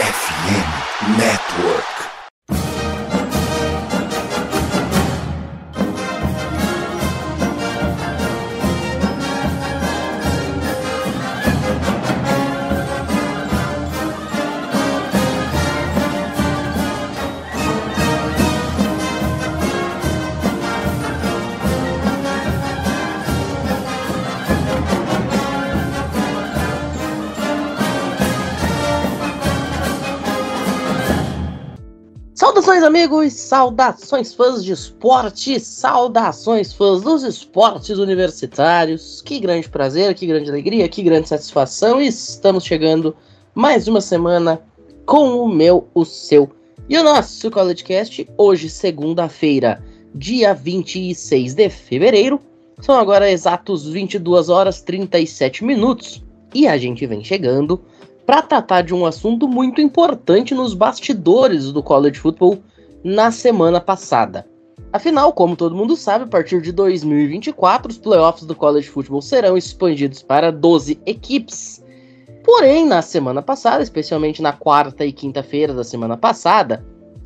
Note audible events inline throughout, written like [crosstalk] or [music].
FM Network. Amigos! Saudações, fãs de esporte! Saudações, fãs dos esportes universitários! Que grande prazer, que grande alegria, que grande satisfação! Estamos chegando mais uma semana com o meu, o seu e o nosso CollegeCast. Hoje, segunda-feira, dia 26 de fevereiro. São agora exatos 22 horas 37 minutos e a gente vem chegando para tratar de um assunto muito importante nos bastidores do college football na semana passada. Afinal, como todo mundo sabe, a partir de 2024 os playoffs do college football serão expandidos para 12 equipes. Porém, na semana passada, especialmente na quarta e quinta-feira da semana passada,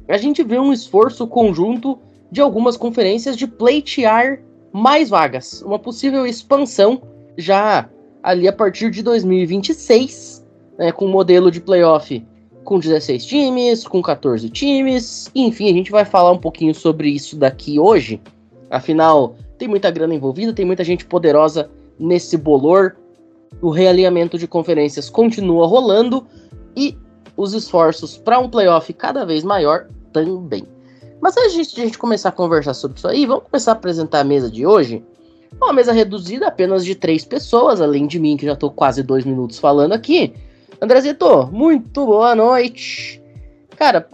a gente viu um esforço conjunto de algumas conferências de pleitear mais vagas, uma possível expansão já ali a partir de 2026 né, com um modelo de playoff com 16 times, com 14 times, enfim, a gente vai falar um pouquinho sobre isso daqui hoje. Afinal, tem muita grana envolvida, tem muita gente poderosa nesse bolor. O realinhamento de conferências continua rolando e os esforços para um playoff cada vez maior também. Mas antes de a gente começar a conversar sobre isso aí, vamos começar a apresentar a mesa de hoje. Uma mesa reduzida apenas de três pessoas, além de mim, que já estou quase dois minutos falando aqui. Andrezito, muito boa noite. Cara,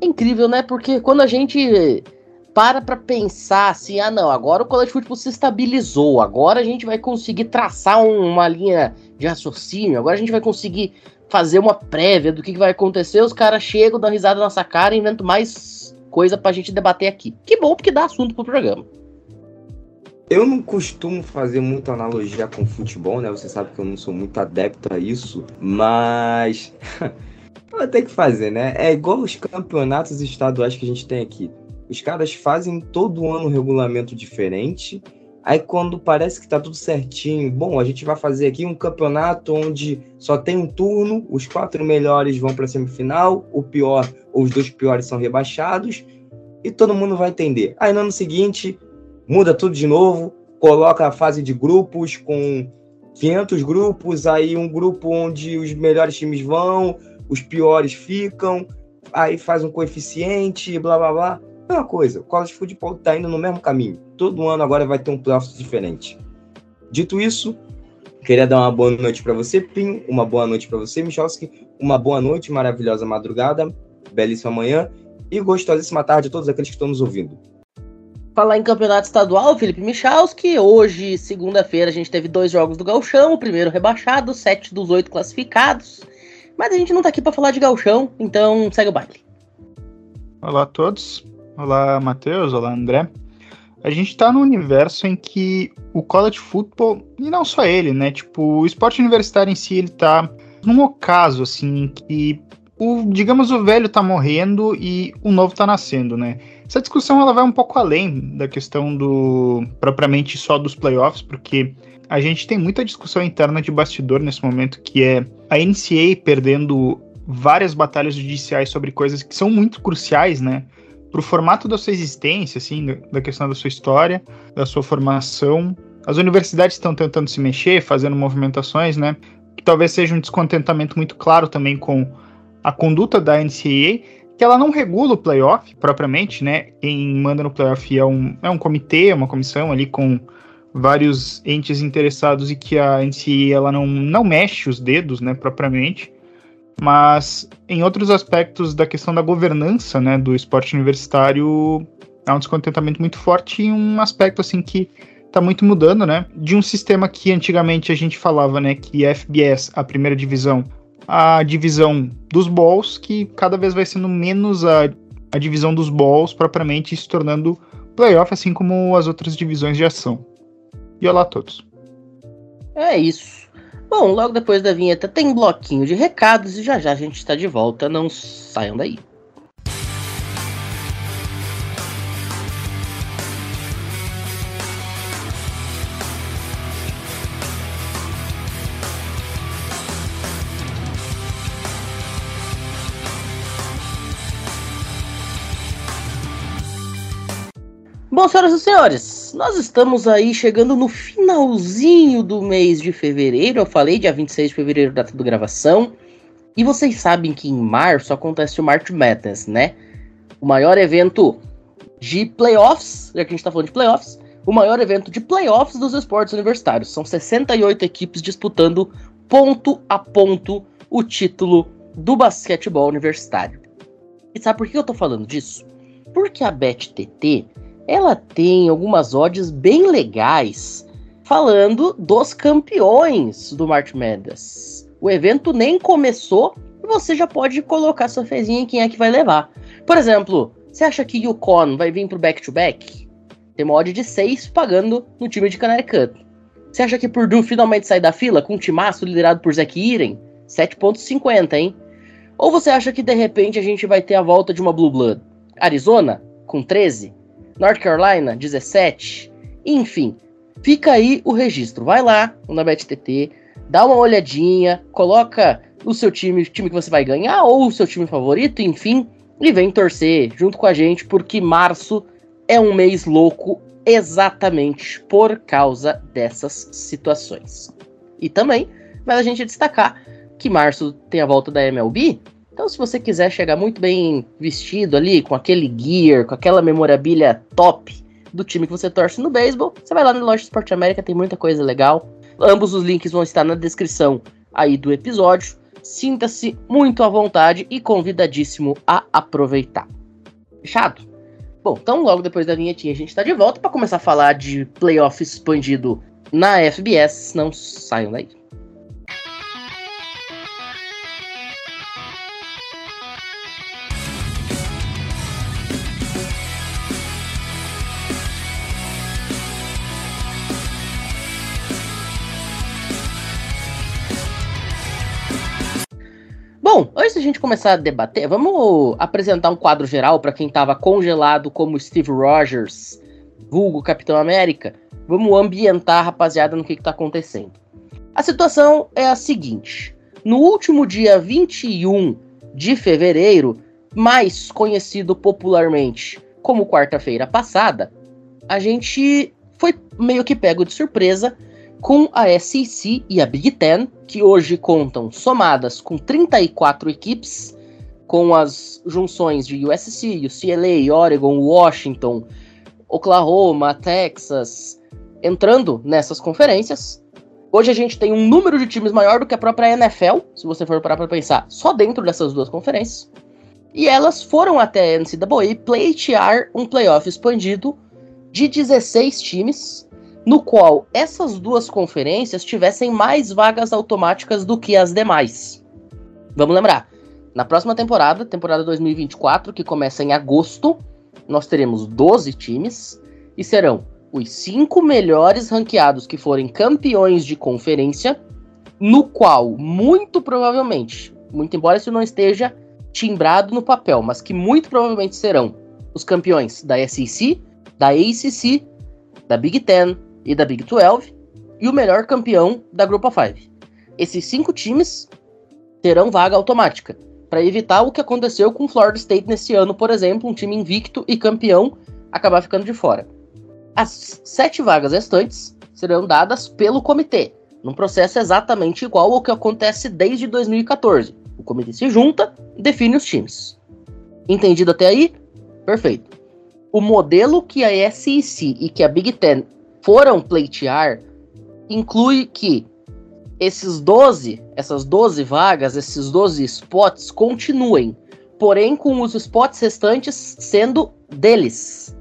é incrível, né? Porque quando a gente para pra pensar assim, ah não, agora o college football se estabilizou, agora a gente vai conseguir traçar uma linha de raciocínio, agora a gente vai conseguir fazer uma prévia do que, vai acontecer, os caras chegam, dão risada na nossa cara e inventam mais coisa pra gente debater aqui. Que bom, porque dá assunto pro programa. Eu não costumo fazer muita analogia com futebol, né? Você sabe que eu não sou muito adepto a isso, mas [laughs] vou ter que fazer, né? É igual os campeonatos estaduais que a gente tem aqui. Os caras fazem todo ano um regulamento diferente. Aí quando parece que tá tudo certinho, bom, a gente vai fazer aqui um campeonato onde só tem um turno, os quatro melhores vão para semifinal, o pior ou os dois piores são rebaixados e todo mundo vai entender. Aí no ano seguinte muda tudo de novo, coloca a fase de grupos com 500 grupos, aí um grupo onde os melhores times vão, os piores ficam, aí faz um coeficiente, blá blá blá. Mesma coisa, o college football está indo no mesmo caminho. Todo ano agora vai ter um playoff diferente. Dito isso, queria dar uma boa noite para você, Pim, uma boa noite para você, Michalski, uma boa noite, maravilhosa madrugada, belíssima manhã e gostosíssima tarde a todos aqueles que estão nos ouvindo. Falar em campeonato estadual, Felipe Michalski. Hoje, segunda-feira, a gente teve dois jogos do Galchão. O primeiro rebaixado, sete dos oito classificados. Mas a gente não tá aqui para falar de Galchão, então segue o baile. Olá a todos. Olá, Matheus. Olá, André. A gente tá num universo em que o college football, e não só ele, né? Tipo, o esporte universitário em si, ele tá num ocaso, assim, que o, digamos, o velho tá morrendo e o novo tá nascendo, né? Essa discussão ela vai um pouco além da questão do propriamente só dos playoffs, porque a gente tem muita discussão interna de bastidor nesse momento, que é a NCAA perdendo várias batalhas judiciais sobre coisas que são muito cruciais, né? Para o formato da sua existência, assim, da questão da sua história, da sua formação. As universidades estão tentando se mexer, fazendo movimentações, né? Que talvez seja um descontentamento muito claro também com a conduta da NCAA, que ela não regula o playoff propriamente, né? Quem manda no playoff é um, é um comitê, uma comissão ali com vários entes interessados e que a NCAA ela não, não mexe os dedos, né, propriamente. Mas em outros aspectos da questão da governança, né, do esporte universitário, há um descontentamento muito forte e um aspecto assim que está muito mudando, né? De um sistema que antigamente a gente falava, né, que a FBS, a primeira divisão, a divisão dos balls, que cada vez vai sendo menos a, a divisão dos balls propriamente se tornando playoff, assim como as outras divisões de ação. E olá a todos. É isso. Bom, logo depois da vinheta tem bloquinho de recados e já já a gente está de volta. Não saiam daí. Bom, senhoras e senhores, nós estamos aí chegando no finalzinho do mês de fevereiro. Eu falei dia 26 de fevereiro, data de gravação. E vocês sabem que em março acontece o March Madness, né? O maior evento de playoffs, já que a gente tá falando de playoffs, o maior evento de playoffs dos esportes universitários. São 68 equipes disputando ponto a ponto o título do basquetebol universitário. E sabe por que eu tô falando disso? Porque a BetTT ela tem algumas odds bem legais falando dos campeões do March Madness. O evento nem começou e você já pode colocar sua fezinha em quem é que vai levar. Por exemplo, você acha que Yukon vai vir pro back-to-back? Tem uma odd de 6 pagando no time de Connecticut. Você acha que Purdue finalmente sai da fila com um timaço liderado por Zach Iren? 7.50, hein? Ou você acha que de repente a gente vai ter a volta de uma Blue Blood? Arizona, com 13? North Carolina, 17. Enfim, fica aí o registro. Vai lá na BetTT, dá uma olhadinha, coloca o seu time, o time que você vai ganhar, ou o seu time favorito, enfim, e vem torcer junto com a gente, porque março é um mês louco exatamente por causa dessas situações. E também vale a gente destacar que março tem a volta da MLB, então, se você quiser chegar muito bem vestido ali, com aquele gear, com aquela memorabilia top do time que você torce no beisebol, você vai lá na loja Esporte América, tem muita coisa legal. Ambos os links vão estar na descrição aí do episódio. Sinta-se muito à vontade e convidadíssimo a aproveitar. Fechado? Bom, então logo depois da vinhetinha a gente está de volta para começar a falar de playoff expandido na FBS. Não saiam daí. Bom, antes da gente começar a debater, vamos apresentar um quadro geral para quem estava congelado como Steve Rogers, vulgo Capitão América. Vamos ambientar a rapaziada no que está acontecendo. A situação é a seguinte: no último dia 21 de fevereiro, mais conhecido popularmente como quarta-feira passada, a gente foi meio que pego de surpresa com a SEC e a Big Ten, que hoje contam somadas com 34 equipes, com as junções de USC, UCLA, Oregon, Washington, Oklahoma, Texas, entrando nessas conferências. Hoje a gente tem um número de times maior do que a própria NFL, se você for parar para pensar, só dentro dessas duas conferências. E elas foram até a NCAA pleitear um playoff expandido de 16 times, no qual essas duas conferências tivessem mais vagas automáticas do que as demais. Vamos lembrar, na próxima temporada, temporada 2024, que começa em agosto, nós teremos 12 times e serão os cinco melhores ranqueados que forem campeões de conferência, no qual, muito provavelmente, muito embora isso não esteja timbrado no papel, mas que muito provavelmente serão os campeões da SEC, da ACC, da Big Ten, e da Big 12 e o melhor campeão da Grupo 5. Esses cinco times terão vaga automática, para evitar o que aconteceu com Florida State nesse ano, por exemplo, um time invicto e campeão acabar ficando de fora. As sete vagas restantes serão dadas pelo comitê, num processo exatamente igual ao que acontece desde 2014. O comitê se junta define os times. Entendido até aí? Perfeito. O modelo que a SEC e que a Big Ten foram pleitear inclui que esses 12, essas 12 vagas, esses 12 spots continuem, porém com os spots restantes sendo deles.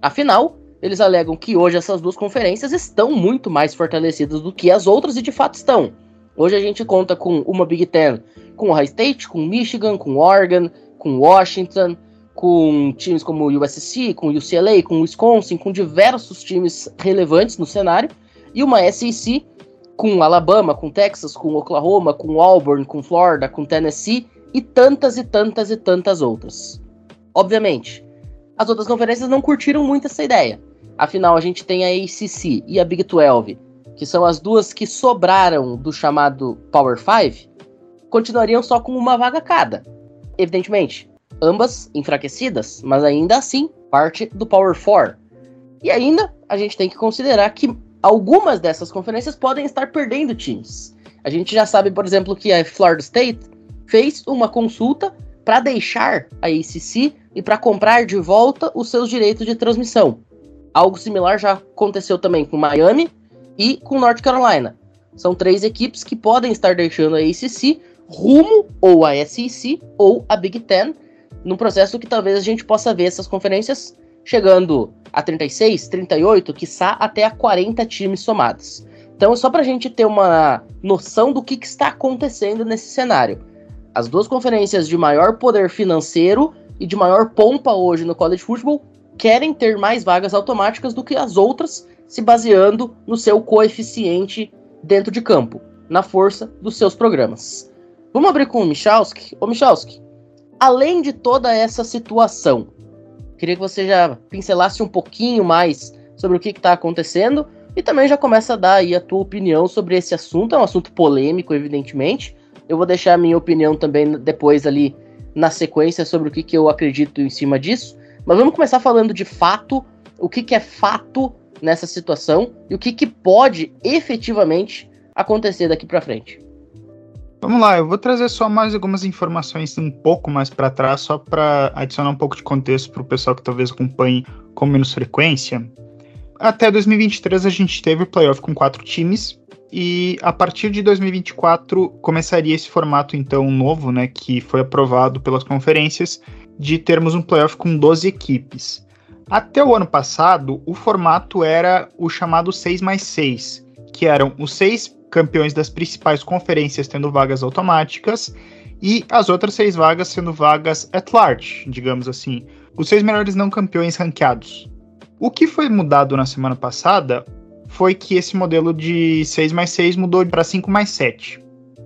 Afinal, eles alegam que hoje essas duas conferências estão muito mais fortalecidas do que as outras e de fato estão. Hoje a gente conta com uma Big Ten com Ohio State, com Michigan, com Oregon, com Washington, com times como o USC, com o UCLA, com o Wisconsin, com diversos times relevantes no cenário, e uma SEC com Alabama, com Texas, com Oklahoma, com Auburn, com Florida, com Tennessee e tantas e tantas e tantas outras. Obviamente, as outras conferências não curtiram muito essa ideia. Afinal, a gente tem a ACC e a Big 12, que são as duas que sobraram do chamado Power 5, continuariam só com uma vaga cada. Evidentemente, ambas enfraquecidas, mas ainda assim parte do Power 4. E ainda a gente tem que considerar que algumas dessas conferências podem estar perdendo times. A gente já sabe, por exemplo, que a Florida State fez uma consulta para deixar a ACC e para comprar de volta os seus direitos de transmissão. Algo similar já aconteceu também com Miami e com North Carolina. São três equipes que podem estar deixando a ACC rumo ou a SEC ou a Big Ten, num processo que talvez a gente possa ver essas conferências chegando a 36, 38, quiçá até a 40 times somados. Então, só para a gente ter uma noção do que, que está acontecendo nesse cenário. As duas conferências de maior poder financeiro e de maior pompa hoje no college football querem ter mais vagas automáticas do que as outras, se baseando no seu coeficiente dentro de campo, na força dos seus programas. Vamos abrir com o Michalski. Ô Michalski, além de toda essa situação, queria que você já pincelasse um pouquinho mais sobre o que está acontecendo e também já começa a dar aí a tua opinião sobre esse assunto. É um assunto polêmico, evidentemente. Eu vou deixar a minha opinião também depois ali na sequência sobre o que, que eu acredito em cima disso. Mas vamos começar falando de fato, o que, que é fato nessa situação e o que, que pode efetivamente acontecer daqui para frente. Vamos lá, eu vou trazer só mais algumas informações um pouco mais para trás, só para adicionar um pouco de contexto para o pessoal que talvez acompanhe com menos frequência. Até 2023 a gente teve o playoff com quatro times e a partir de 2024 começaria esse formato então novo, né, que foi aprovado pelas conferências, de termos um playoff com 12 equipes. Até o ano passado, o formato era o chamado 6 mais 6, que eram os seis campeões das principais conferências tendo vagas automáticas e as outras seis vagas sendo vagas at large, digamos assim. Os seis melhores não campeões ranqueados. O que foi mudado na semana passada foi que esse modelo de 6 mais 6 mudou para 5 mais 7.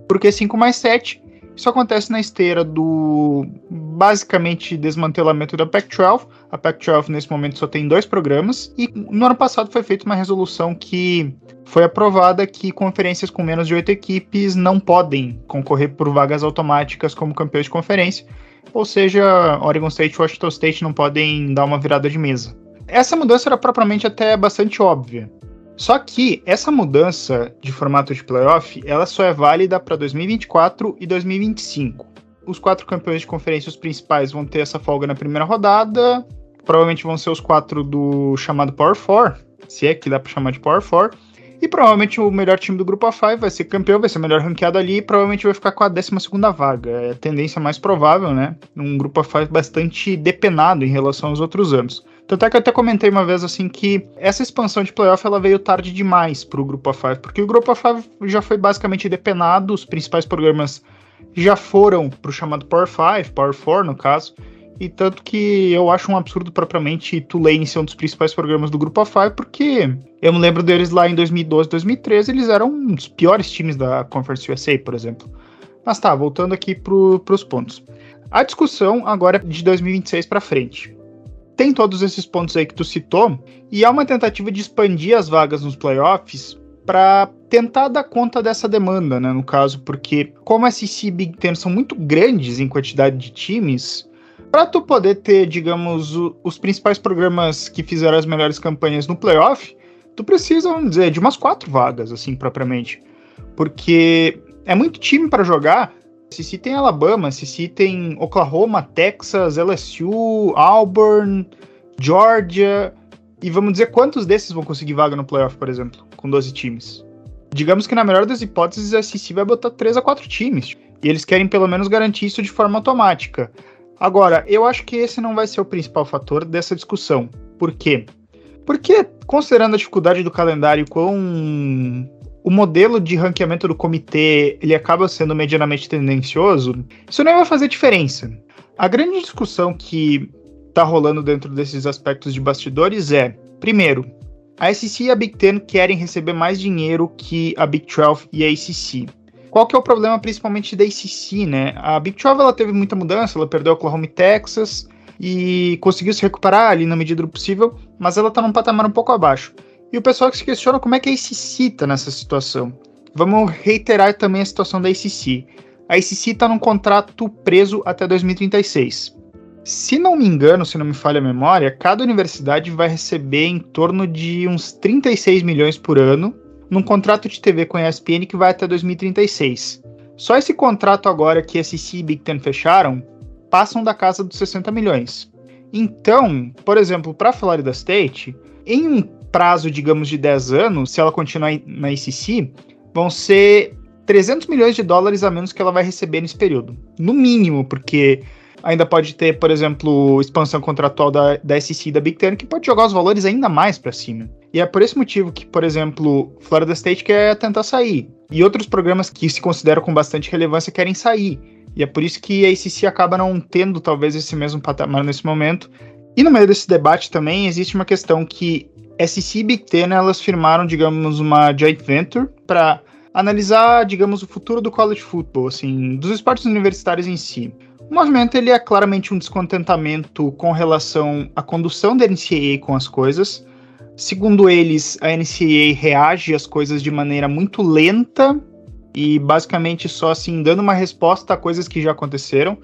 Por que 5 mais 7? Isso acontece na esteira do basicamente desmantelamento da Pac-12. A Pac-12 nesse momento só tem dois programas e no ano passado foi feita uma resolução que foi aprovada que conferências com menos de oito equipes não podem concorrer por vagas automáticas como campeões de conferência. Ou seja, Oregon State e Washington State não podem dar uma virada de mesa. Essa mudança era propriamente até bastante óbvia. Só que essa mudança de formato de playoff, ela só é válida para 2024 e 2025. Os quatro campeões de conferência os principais vão ter essa folga na primeira rodada. Provavelmente vão ser os quatro do chamado Power 4, se é que dá para chamar de Power 4. E provavelmente o melhor time do grupo A5 vai ser campeão, vai ser melhor ranqueado ali e provavelmente vai ficar com a 12 vaga. É a tendência mais provável, né? Um grupo A5 bastante depenado em relação aos outros anos. Tanto é que eu até comentei uma vez assim que essa expansão de playoff ela veio tarde demais para o Grupo A5, porque o Grupo A5 já foi basicamente depenado, os principais programas já foram para o chamado Power 5, Power 4 no caso, e tanto que eu acho um absurdo propriamente Tulane ser um dos principais programas do Grupo A5, porque eu me lembro deles lá em 2012, 2013, eles eram um dos piores times da Conference USA, por exemplo. Mas tá, voltando aqui para os pontos. A discussão agora é de 2026 para frente tem todos esses pontos aí que tu citou, e é uma tentativa de expandir as vagas nos playoffs para tentar dar conta dessa demanda, né, no caso, porque como SEC e Big Ten são muito grandes em quantidade de times, para tu poder ter, digamos, o, os principais programas que fizeram as melhores campanhas no playoff, tu precisa, vamos dizer, de umas quatro vagas, assim, propriamente. Porque é muito time para jogar, se tem Alabama, se tem Oklahoma, Texas, LSU, Auburn, Georgia. E vamos dizer quantos desses vão conseguir vaga no playoff, por exemplo, com 12 times. Digamos que na melhor das hipóteses a SEC vai botar 3 a 4 times. E eles querem pelo menos garantir isso de forma automática. Agora, eu acho que esse não vai ser o principal fator dessa discussão. Por quê? Porque, considerando a dificuldade do calendário, quão o modelo de ranqueamento do comitê ele acaba sendo medianamente tendencioso, isso não vai fazer diferença. A grande discussão que está rolando dentro desses aspectos de bastidores é, primeiro, A SEC e a Big Ten querem receber mais dinheiro que a Big 12 e a ACC. Qual que é o problema principalmente da ACC, né? A Big 12 ela teve muita mudança, ela perdeu Oklahoma e Texas e conseguiu se recuperar ali na medida do possível, mas ela está num patamar um pouco abaixo. E o pessoal que se questiona como é que a ACC está nessa situação. Vamos reiterar também a situação da ACC. A ACC está num contrato preso até 2036. Se não me engano, se não me falha a memória, cada universidade vai receber em torno de uns 36 milhões por ano num contrato de TV com a ESPN que vai até 2036. Só esse contrato agora que a SEC e Big Ten fecharam passam da casa dos 60 milhões. Então, por exemplo, para a Florida State, em um prazo, digamos, de 10 anos, se ela continuar na ACC, vão ser 300 milhões de dólares a menos que ela vai receber nesse período. No mínimo, porque ainda pode ter, por exemplo, expansão contratual da, da SEC e da Big Ten, que pode jogar os valores ainda mais para cima. E é por esse motivo que, por exemplo, Florida State quer tentar sair. E outros programas que se consideram com bastante relevância querem sair. E é por isso que a ACC acaba não tendo, talvez, esse mesmo patamar nesse momento. E no meio desse debate também existe uma questão que SEC e Big Ten elas firmaram, digamos, uma joint venture para analisar, digamos, o futuro do college football, assim, dos esportes universitários em si. O movimento ele é claramente um descontentamento com relação à condução da NCAA com as coisas. Segundo eles, a NCAA reage às coisas de maneira muito lenta e basicamente só assim dando uma resposta a coisas que já aconteceram.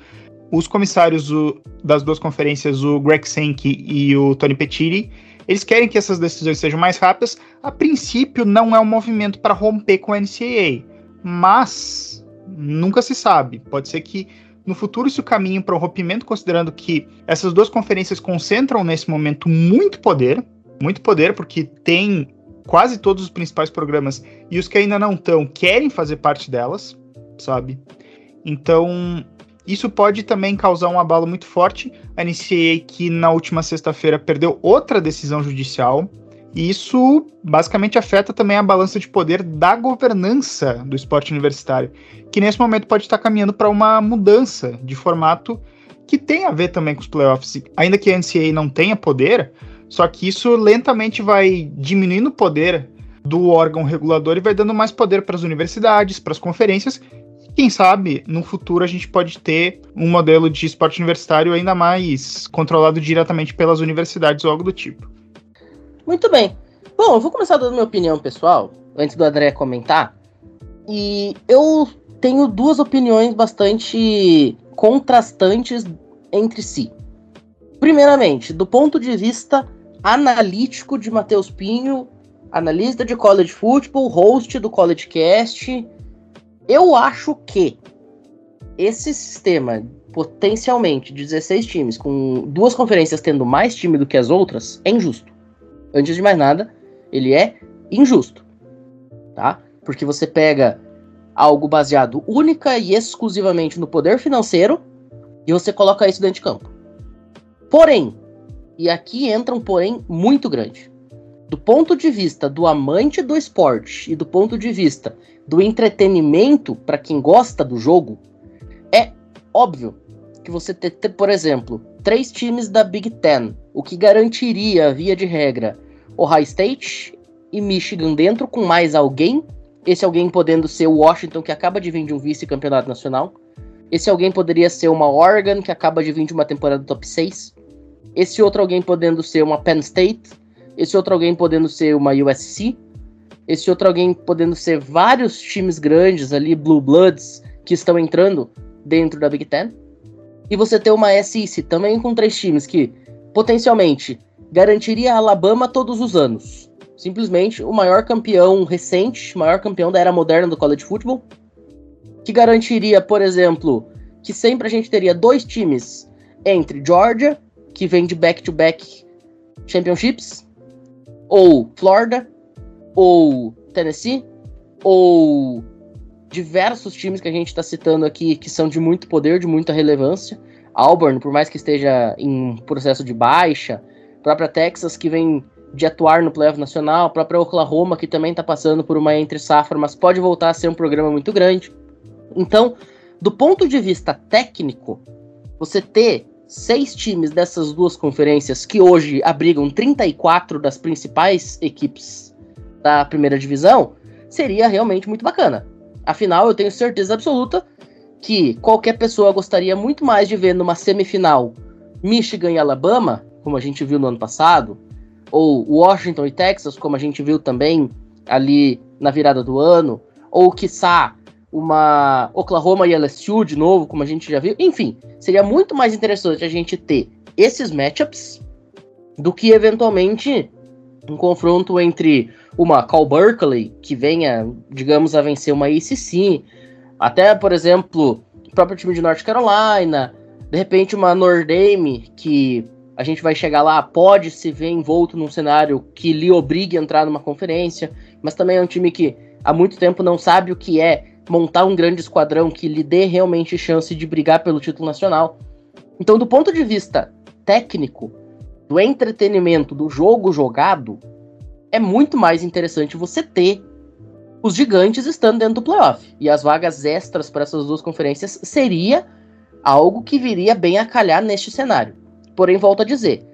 Os comissários o, das duas conferências, o Greg Sankey e o Tony Petitti, eles querem que essas decisões sejam mais rápidas. A princípio, não é um movimento para romper com a NCAA, mas nunca se sabe. Pode ser que no futuro isso caminhe para o rompimento, considerando que essas duas conferências concentram nesse momento muito poder, muito poder, porque tem quase todos os principais programas e os que ainda não estão querem fazer parte delas, sabe? Então, isso pode também causar um abalo muito forte. A NCAA que na última sexta-feira perdeu outra decisão judicial. E isso basicamente afeta também a balança de poder da governança do esporte universitário, que nesse momento pode estar caminhando para uma mudança de formato que tem a ver também com os playoffs. Ainda que a NCAA não tenha poder, só que isso lentamente vai diminuindo o poder do órgão regulador e vai dando mais poder para as universidades, para as conferências, quem sabe, no futuro a gente pode ter um modelo de esporte universitário ainda mais controlado diretamente pelas universidades ou algo do tipo. Muito bem. Bom, eu vou começar dando minha opinião pessoal, antes do André comentar. E eu tenho duas opiniões bastante contrastantes entre si. Primeiramente, do ponto de vista analítico de Matheus Pinho, analista de college football, host do College Cast, eu acho que esse sistema, potencialmente, de 16 times, com duas conferências tendo mais time do que as outras, é injusto. Antes de mais nada, ele é injusto. Tá? Porque você pega algo baseado única e exclusivamente no poder financeiro e você coloca isso dentro de campo. Porém, e aqui entra um porém muito grande. Do ponto de vista do amante do esporte e do ponto de vista do entretenimento para quem gosta do jogo, é óbvio que você ter, ter, por exemplo, três times da Big Ten, o que garantiria, via de regra, Ohio State e Michigan dentro com mais alguém, esse alguém podendo ser o Washington, que acaba de vir de um vice-campeonato nacional, esse alguém poderia ser uma Oregon, que acaba de vir de uma temporada top 6, esse outro alguém podendo ser uma Penn State, esse outro alguém podendo ser uma USC, esse outro alguém podendo ser vários times grandes ali, Blue Bloods, que estão entrando dentro da Big Ten. E você ter uma SEC também com três times que potencialmente garantiria a Alabama todos os anos. Simplesmente o maior campeão recente, maior campeão da era moderna do college football, que garantiria, por exemplo, que sempre a gente teria dois times entre Georgia, que vem de back-to-back -back championships, ou Florida, ou Tennessee, ou diversos times que a gente está citando aqui que são de muito poder, de muita relevância. Auburn, por mais que esteja em processo de baixa, própria Texas que vem de atuar no playoff nacional, própria Oklahoma que também está passando por uma entre safra, mas pode voltar a ser um programa muito grande. Então, do ponto de vista técnico, você ter seis times dessas duas conferências que hoje abrigam 34 das principais equipes da primeira divisão, seria realmente muito bacana. Afinal, eu tenho certeza absoluta que qualquer pessoa gostaria muito mais de ver numa semifinal Michigan e Alabama, como a gente viu no ano passado, ou Washington e Texas, como a gente viu também ali na virada do ano, ou quiçá uma Oklahoma e LSU de novo, como a gente já viu. Enfim, seria muito mais interessante a gente ter esses matchups do que eventualmente um confronto entre uma Cal Berkeley que venha, digamos, a vencer uma ACC, até, por exemplo, o próprio time de North Carolina, de repente uma Notre Dame que a gente vai chegar lá, pode se ver envolto num cenário que lhe obrigue a entrar numa conferência, mas também é um time que há muito tempo não sabe o que é montar um grande esquadrão que lhe dê realmente chance de brigar pelo título nacional. Então, do ponto de vista técnico, do entretenimento, do jogo jogado, é muito mais interessante você ter os gigantes estando dentro do playoff. E as vagas extras para essas duas conferências seria algo que viria bem a calhar neste cenário. Porém, volto a dizer,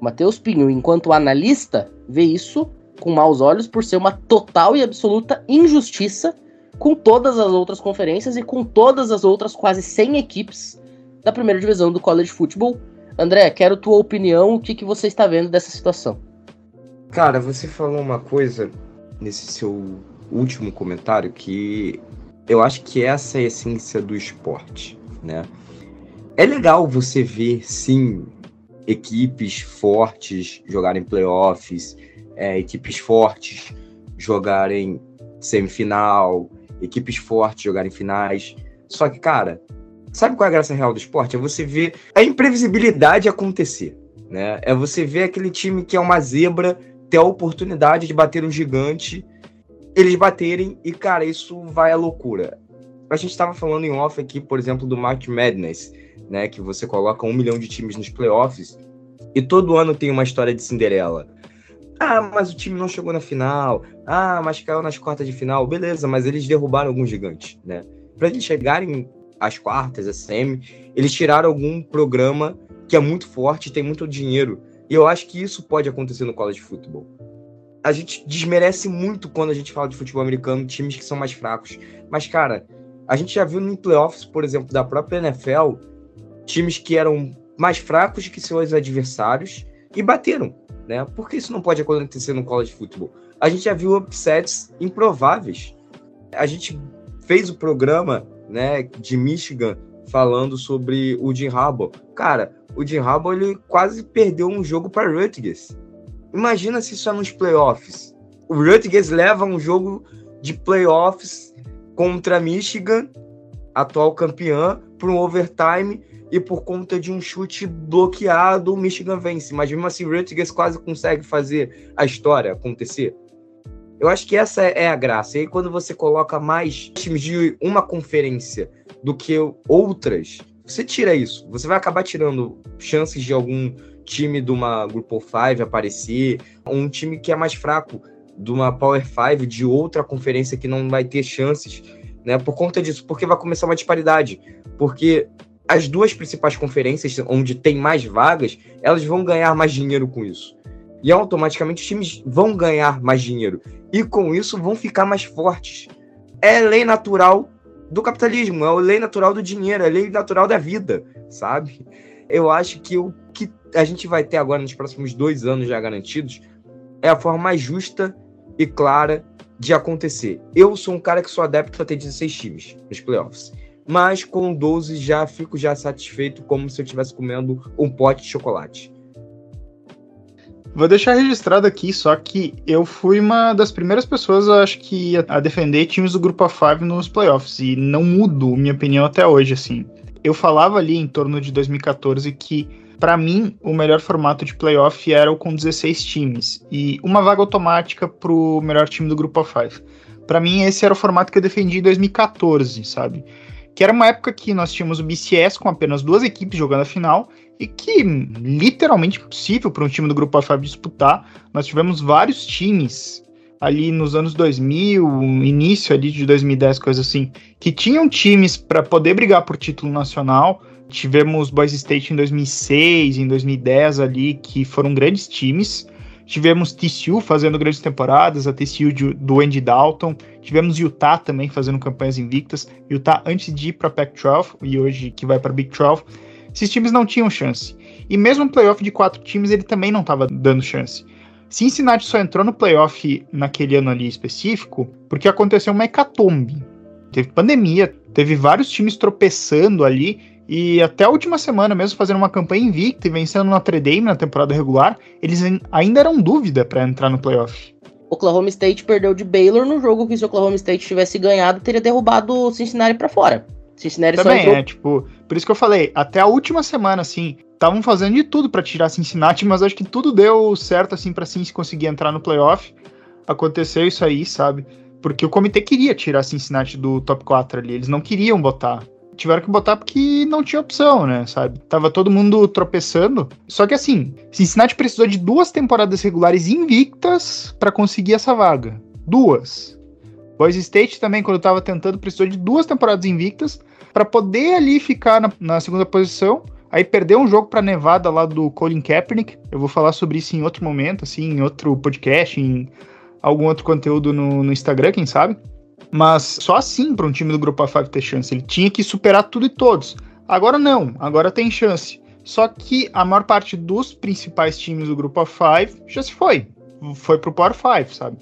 Matheus Pinho, enquanto analista, vê isso com maus olhos por ser uma total e absoluta injustiça com todas as outras conferências e com todas as outras quase 100 equipes da primeira divisão do college football. André, quero tua opinião, o que, que você está vendo dessa situação? Cara, você falou uma coisa nesse seu último comentário que eu acho que essa é a essência do esporte, né? É legal você ver, sim, equipes fortes jogarem playoffs, é, equipes fortes jogarem semifinal, equipes fortes jogarem finais. Só que, cara, sabe qual é a graça real do esporte? É você ver a imprevisibilidade acontecer. Né? É você ver aquele time que é uma zebra ter a oportunidade de bater um gigante, eles baterem e, cara, isso vai à loucura. A gente estava falando em off aqui, por exemplo, do Mark Madness, né? Que você coloca um milhão de times nos playoffs e todo ano tem uma história de Cinderela. Ah, mas o time não chegou na final. Ah, mas caiu nas quartas de final. Beleza, mas eles derrubaram algum gigante, né? Para eles chegarem às quartas, a semi, eles tiraram algum programa que é muito forte, tem muito dinheiro. E eu acho que isso pode acontecer no college football. A gente desmerece muito quando a gente fala de futebol americano, times que são mais fracos. Mas, cara, a gente já viu no playoffs, por exemplo, da própria NFL, times que eram mais fracos que seus adversários e bateram né? Por que isso não pode acontecer no college football? A gente já viu upsets improváveis. A gente fez o programa, né, de Michigan falando sobre o Jim Harbaugh. Cara, o Jim Harbaugh ele quase perdeu um jogo para Rutgers. Imagina se isso é nos playoffs. O Rutgers leva um jogo de playoffs contra Michigan, atual campeã, para um overtime e por conta de um chute bloqueado, o Michigan vence. Mas mesmo assim, o Rutgers quase consegue fazer a história acontecer. Eu acho que essa é a graça. E aí, quando você coloca mais times de uma conferência do que outras, você tira isso. Você vai acabar tirando chances de algum time de uma of Five aparecer, um time que é mais fraco de uma Power Five de outra conferência que não vai ter chances, né? Por conta disso, porque vai começar uma disparidade. Porque as duas principais conferências, onde tem mais vagas, elas vão ganhar mais dinheiro com isso. E automaticamente os times vão ganhar mais dinheiro. E com isso vão ficar mais fortes. É lei natural do capitalismo, é a lei natural do dinheiro, é a lei natural da vida, sabe? Eu acho que o que a gente vai ter agora nos próximos dois anos já garantidos é a forma mais justa e clara de acontecer. Eu sou um cara que sou adepto a ter 16 times nos playoffs mas com 12 já fico já satisfeito como se eu estivesse comendo um pote de chocolate. Vou deixar registrado aqui só que eu fui uma das primeiras pessoas, acho que, a defender times do Grupo A5 nos playoffs, e não mudo minha opinião até hoje, assim. Eu falava ali em torno de 2014 que, para mim, o melhor formato de playoff era o com 16 times, e uma vaga automática pro melhor time do Grupo A5. Para mim, esse era o formato que eu defendi em 2014, sabe? Que era uma época que nós tínhamos o BCS com apenas duas equipes jogando a final e que literalmente impossível para um time do grupo A5 disputar. Nós tivemos vários times ali nos anos 2000, início ali de 2010, coisa assim, que tinham times para poder brigar por título nacional, Tivemos Boise State em 2006, em 2010 ali, que foram grandes times. Tivemos TCU fazendo grandes temporadas, a TCU de, do Andy Dalton. Tivemos Utah também fazendo campanhas invictas. Utah antes de ir para Pac-12 e hoje que vai para Big 12. Esses times não tinham chance. E mesmo o playoff de quatro times, ele também não estava dando chance. Cincinnati só entrou no playoff naquele ano ali específico porque aconteceu uma hecatombe. Teve pandemia, teve vários times tropeçando ali e até a última semana, mesmo fazendo uma campanha invicta e vencendo Notre Dame na temporada regular, eles ainda eram dúvida para entrar no playoff. Oklahoma State perdeu de Baylor no jogo que se o Oklahoma State tivesse ganhado, teria derrubado o Cincinnati para fora. Cincinnati Também, entrou... é, tipo, por isso que eu falei, até a última semana, assim, estavam fazendo de tudo para tirar Cincinnati, mas acho que tudo deu certo, assim, pra Cincinnati conseguir entrar no playoff. Aconteceu isso aí, sabe? Porque o comitê queria tirar Cincinnati do top 4 ali, eles não queriam botar. Tiveram que botar porque não tinha opção, né, sabe? Tava todo mundo tropeçando. Só que assim, Cincinnati precisou de duas temporadas regulares invictas para conseguir essa vaga. Duas. Boise State também, quando tava tentando, precisou de duas temporadas invictas para poder ali ficar na, na, segunda posição. Aí perdeu um jogo para Nevada lá do Colin Kaepernick. Eu vou falar sobre isso em outro momento, assim, em outro podcast, em algum outro conteúdo no, no Instagram, quem sabe. Mas só assim para um time do Grupo A5 ter chance. Ele tinha que superar tudo e todos. Agora não, agora tem chance. Só que a maior parte dos principais times do Grupo A5 já se foi. Foi pro Power 5, sabe?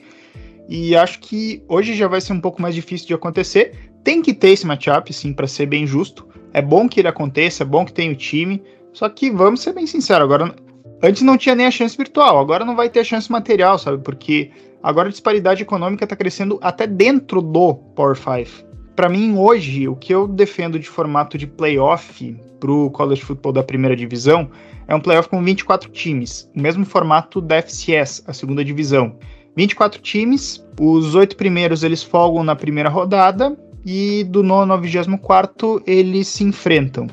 E acho que hoje já vai ser um pouco mais difícil de acontecer. Tem que ter esse matchup, sim, para ser bem justo. É bom que ele aconteça, é bom que tenha o time. Só que vamos ser bem sinceros, agora antes não tinha nem a chance virtual, agora não vai ter a chance material, sabe? Porque agora a disparidade econômica está crescendo até dentro do Power 5. Para mim, hoje, o que eu defendo de formato de playoff para o college football da primeira divisão é um playoff com 24 times, o mesmo formato da FCS, a segunda divisão. 24 times, os oito primeiros eles folgam na primeira rodada e do nono ao 24 eles se enfrentam.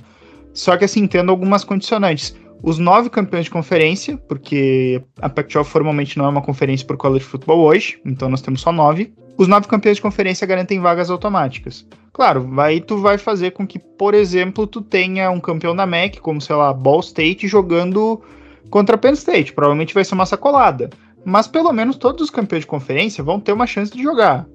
Só que assim, tendo algumas condicionantes os nove campeões de conferência, porque a Pac-12 formalmente não é uma conferência por college football hoje, então nós temos só nove. Os nove campeões de conferência garantem vagas automáticas. Claro, aí tu vai fazer com que, por exemplo, tu tenha um campeão da MEC, como sei lá, Ball State, jogando contra Penn State. Provavelmente vai ser uma sacolada. Mas pelo menos todos os campeões de conferência vão ter uma chance de jogar.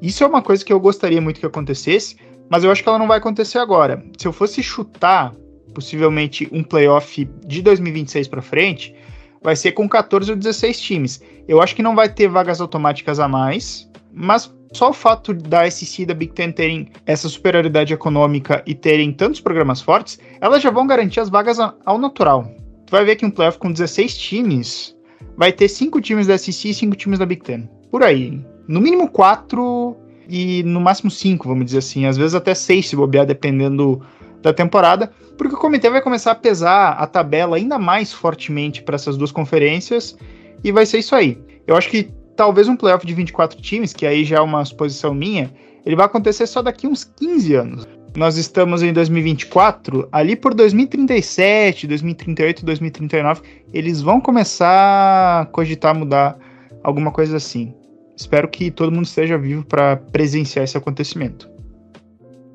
Isso é uma coisa que eu gostaria muito que acontecesse, mas eu acho que ela não vai acontecer agora. Se eu fosse chutar possivelmente um playoff de 2026 para frente, vai ser com 14 ou 16 times. Eu acho que não vai ter vagas automáticas a mais, mas só o fato da SC e da Big Ten terem essa superioridade econômica e terem tantos programas fortes, elas já vão garantir as vagas ao natural. Tu vai ver que um playoff com 16 times vai ter 5 times da SC e 5 times da Big Ten. Por aí. No mínimo 4 e no máximo 5, vamos dizer assim. Às vezes até 6 se bobear, dependendo da temporada, porque o comitê vai começar a pesar a tabela ainda mais fortemente para essas duas conferências e vai ser isso aí. Eu acho que talvez um playoff de 24 times, que aí já é uma suposição minha, ele vai acontecer só daqui uns 15 anos. Nós estamos em 2024, ali por 2037, 2038, 2039, eles vão começar a cogitar mudar alguma coisa assim. Espero que todo mundo esteja vivo para presenciar esse acontecimento.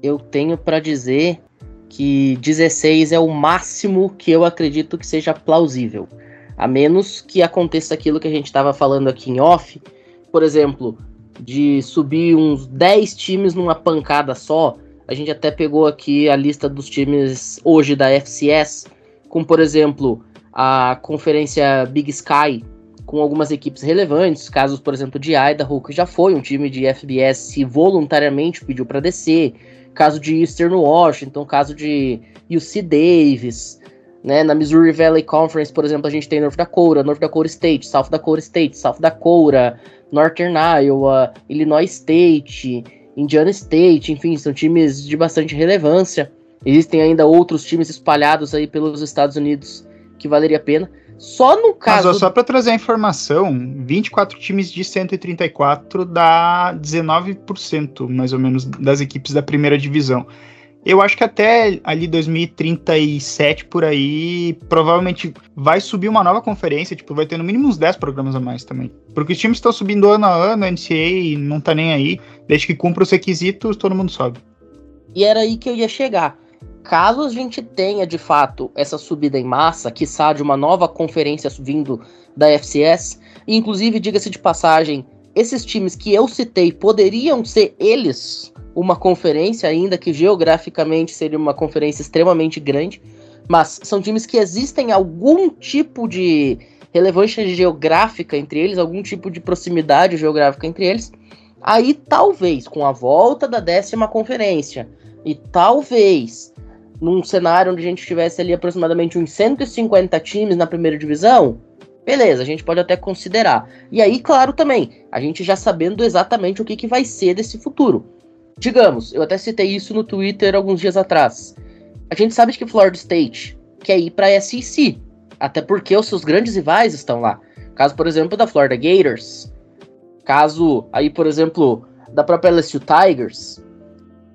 Eu tenho para dizer que 16 é o máximo que eu acredito que seja plausível. A menos que aconteça aquilo que a gente estava falando aqui em off, por exemplo, de subir uns 10 times numa pancada só. A gente até pegou aqui a lista dos times hoje da FCS, com, por exemplo, a conferência Big Sky, com algumas equipes relevantes, casos, por exemplo, de Idaho, que já foi um time de FBS e voluntariamente pediu para descer caso de Eastern Washington, caso de UC Davis, né? Na Missouri Valley Conference, por exemplo, a gente tem North Dakota, North Dakota State, South Dakota State, South Dakota, Northern Iowa, Illinois State, Indiana State, enfim, são times de bastante relevância. Existem ainda outros times espalhados aí pelos Estados Unidos que valeria a pena. Só no caso. Mas, ó, só para trazer a informação, 24 times de 134 dá 19%, mais ou menos, das equipes da primeira divisão. Eu acho que até ali 2037 por aí, provavelmente vai subir uma nova conferência, tipo, vai ter no mínimo uns 10 programas a mais também. Porque os times estão subindo ano a ano, a NCAA não tá nem aí, desde que cumpra os requisitos, todo mundo sobe. E era aí que eu ia chegar. Caso a gente tenha de fato essa subida em massa, que de uma nova conferência vindo da FCS, e inclusive, diga-se de passagem, esses times que eu citei poderiam ser eles uma conferência, ainda que geograficamente seria uma conferência extremamente grande, mas são times que existem algum tipo de relevância geográfica entre eles, algum tipo de proximidade geográfica entre eles. Aí talvez com a volta da décima conferência e talvez num cenário onde a gente tivesse ali aproximadamente uns 150 times na primeira divisão, beleza, a gente pode até considerar. E aí, claro, também, a gente já sabendo exatamente o que, que vai ser desse futuro. Digamos, eu até citei isso no Twitter alguns dias atrás. A gente sabe que Florida State quer ir para a SEC, até porque os seus grandes rivais estão lá. Caso, por exemplo, da Florida Gators, caso aí, por exemplo, da própria LSU Tigers.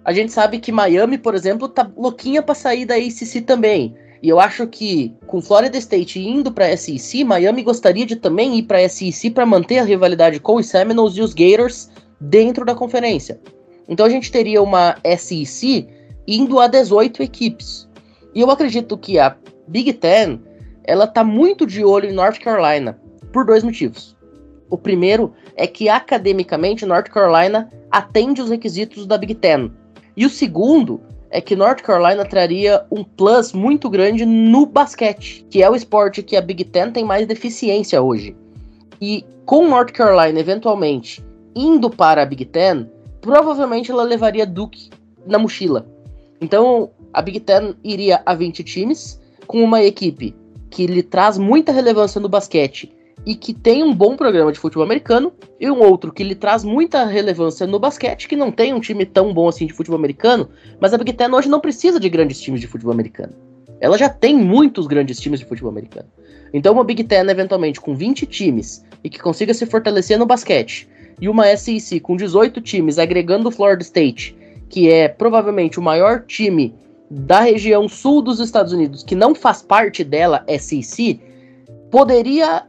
A gente sabe que Miami, por exemplo, tá louquinha para sair da ACC também. E eu acho que com Florida State indo para SEC, Miami gostaria de também ir para SEC para manter a rivalidade com os Seminoles e os Gators dentro da conferência. Então a gente teria uma SEC indo a 18 equipes. E eu acredito que a Big Ten ela tá muito de olho em North Carolina por dois motivos. O primeiro é que academicamente North Carolina atende os requisitos da Big Ten. E o segundo é que North Carolina traria um plus muito grande no basquete, que é o esporte que a Big Ten tem mais deficiência hoje. E com North Carolina eventualmente indo para a Big Ten, provavelmente ela levaria Duke na mochila. Então a Big Ten iria a 20 times, com uma equipe que lhe traz muita relevância no basquete e que tem um bom programa de futebol americano, e um outro que lhe traz muita relevância no basquete, que não tem um time tão bom assim de futebol americano, mas a Big Ten hoje não precisa de grandes times de futebol americano. Ela já tem muitos grandes times de futebol americano. Então uma Big Ten, eventualmente, com 20 times e que consiga se fortalecer no basquete, e uma SEC com 18 times, agregando o Florida State, que é provavelmente o maior time da região sul dos Estados Unidos, que não faz parte dela, SEC, poderia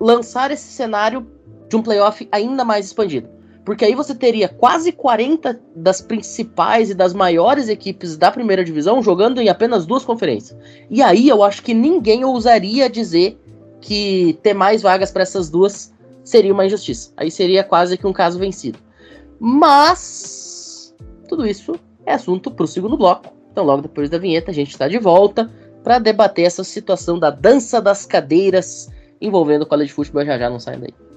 lançar esse cenário de um playoff ainda mais expandido. Porque aí você teria quase 40 das principais e das maiores equipes da primeira divisão jogando em apenas duas conferências. E aí eu acho que ninguém ousaria dizer que ter mais vagas para essas duas seria uma injustiça. Aí seria quase que um caso vencido. Mas tudo isso é assunto para o segundo bloco. Então, logo depois da vinheta, a gente está de volta para debater essa situação da dança das cadeiras envolvendo o college football. Já já não sai daí.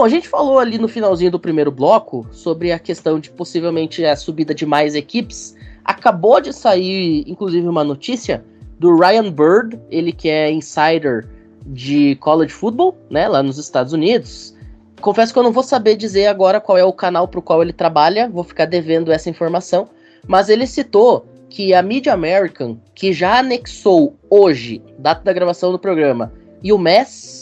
Bom, a gente falou ali no finalzinho do primeiro bloco sobre a questão de possivelmente a subida de mais equipes. Acabou de sair, inclusive, uma notícia do Ryan Bird, ele que é insider de college football, né, lá nos Estados Unidos. Confesso que eu não vou saber dizer agora qual é o canal para o qual ele trabalha, vou ficar devendo essa informação, mas ele citou que a Media American, que já anexou hoje, data da gravação do programa, e o MES,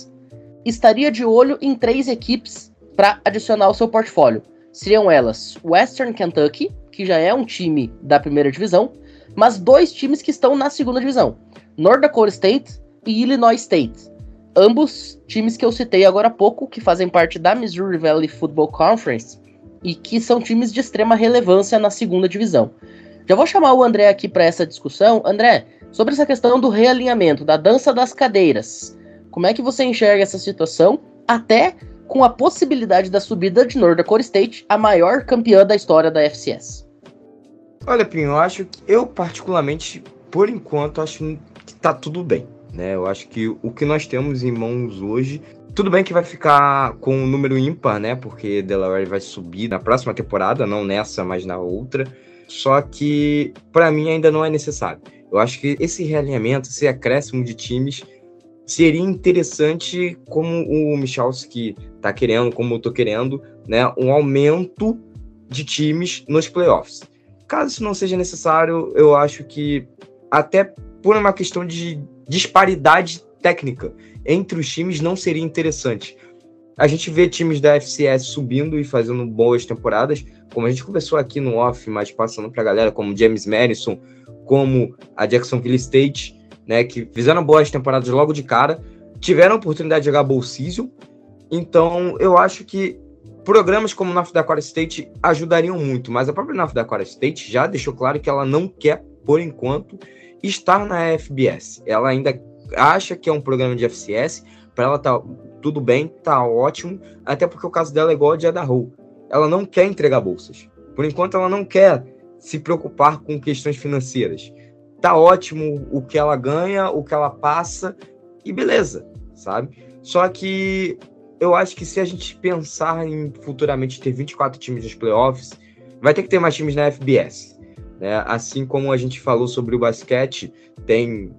estaria de olho em três equipes para adicionar ao seu portfólio. Seriam elas Western Kentucky, que já é um time da primeira divisão, mas dois times que estão na segunda divisão: North Dakota State e Illinois State. Ambos times que eu citei agora há pouco, que fazem parte da Missouri Valley Football Conference e que são times de extrema relevância na segunda divisão. Já vou chamar o André aqui para essa discussão. André, sobre essa questão do realinhamento, da dança das cadeiras. Como é que você enxerga essa situação, até com a possibilidade da subida de North Dakota State, a maior campeã da história da FCS? Olha, Pinho, eu acho que eu particularmente, por enquanto, acho que tá tudo bem. Né? Eu acho que o que nós temos em mãos hoje, tudo bem que vai ficar com um número ímpar, né? Porque Delaware vai subir na próxima temporada, não nessa, mas na outra. Só que para mim ainda não é necessário. Eu acho que esse realinhamento, esse acréscimo de times seria interessante, como o Michalski está querendo, como eu estou querendo, né, um aumento de times nos playoffs. Caso isso não seja necessário, eu acho que até por uma questão de disparidade técnica entre os times não seria interessante. A gente vê times da FCS subindo e fazendo boas temporadas, como a gente conversou aqui no off, mas passando para a galera, como James Madison, como a Jacksonville State, né, que fizeram boas temporadas logo de cara, tiveram a oportunidade de jogar Bowl Season. Então, eu acho que programas como North Dakota State ajudariam muito, mas a própria North Dakota State já deixou claro que ela não quer, por enquanto, estar na FBS. Ela ainda acha que é um programa de FCS, para ela tá tudo bem, tá ótimo, até porque o caso dela é igual ao de Idaho. Ela não quer entregar bolsas. Por enquanto, ela não quer se preocupar com questões financeiras. Tá ótimo o que ela ganha, o que ela passa, e beleza, sabe? Só que eu acho que se a gente pensar em futuramente ter 24 times nos playoffs, vai ter que ter mais times na FBS. Né? Assim como a gente falou sobre o basquete, tem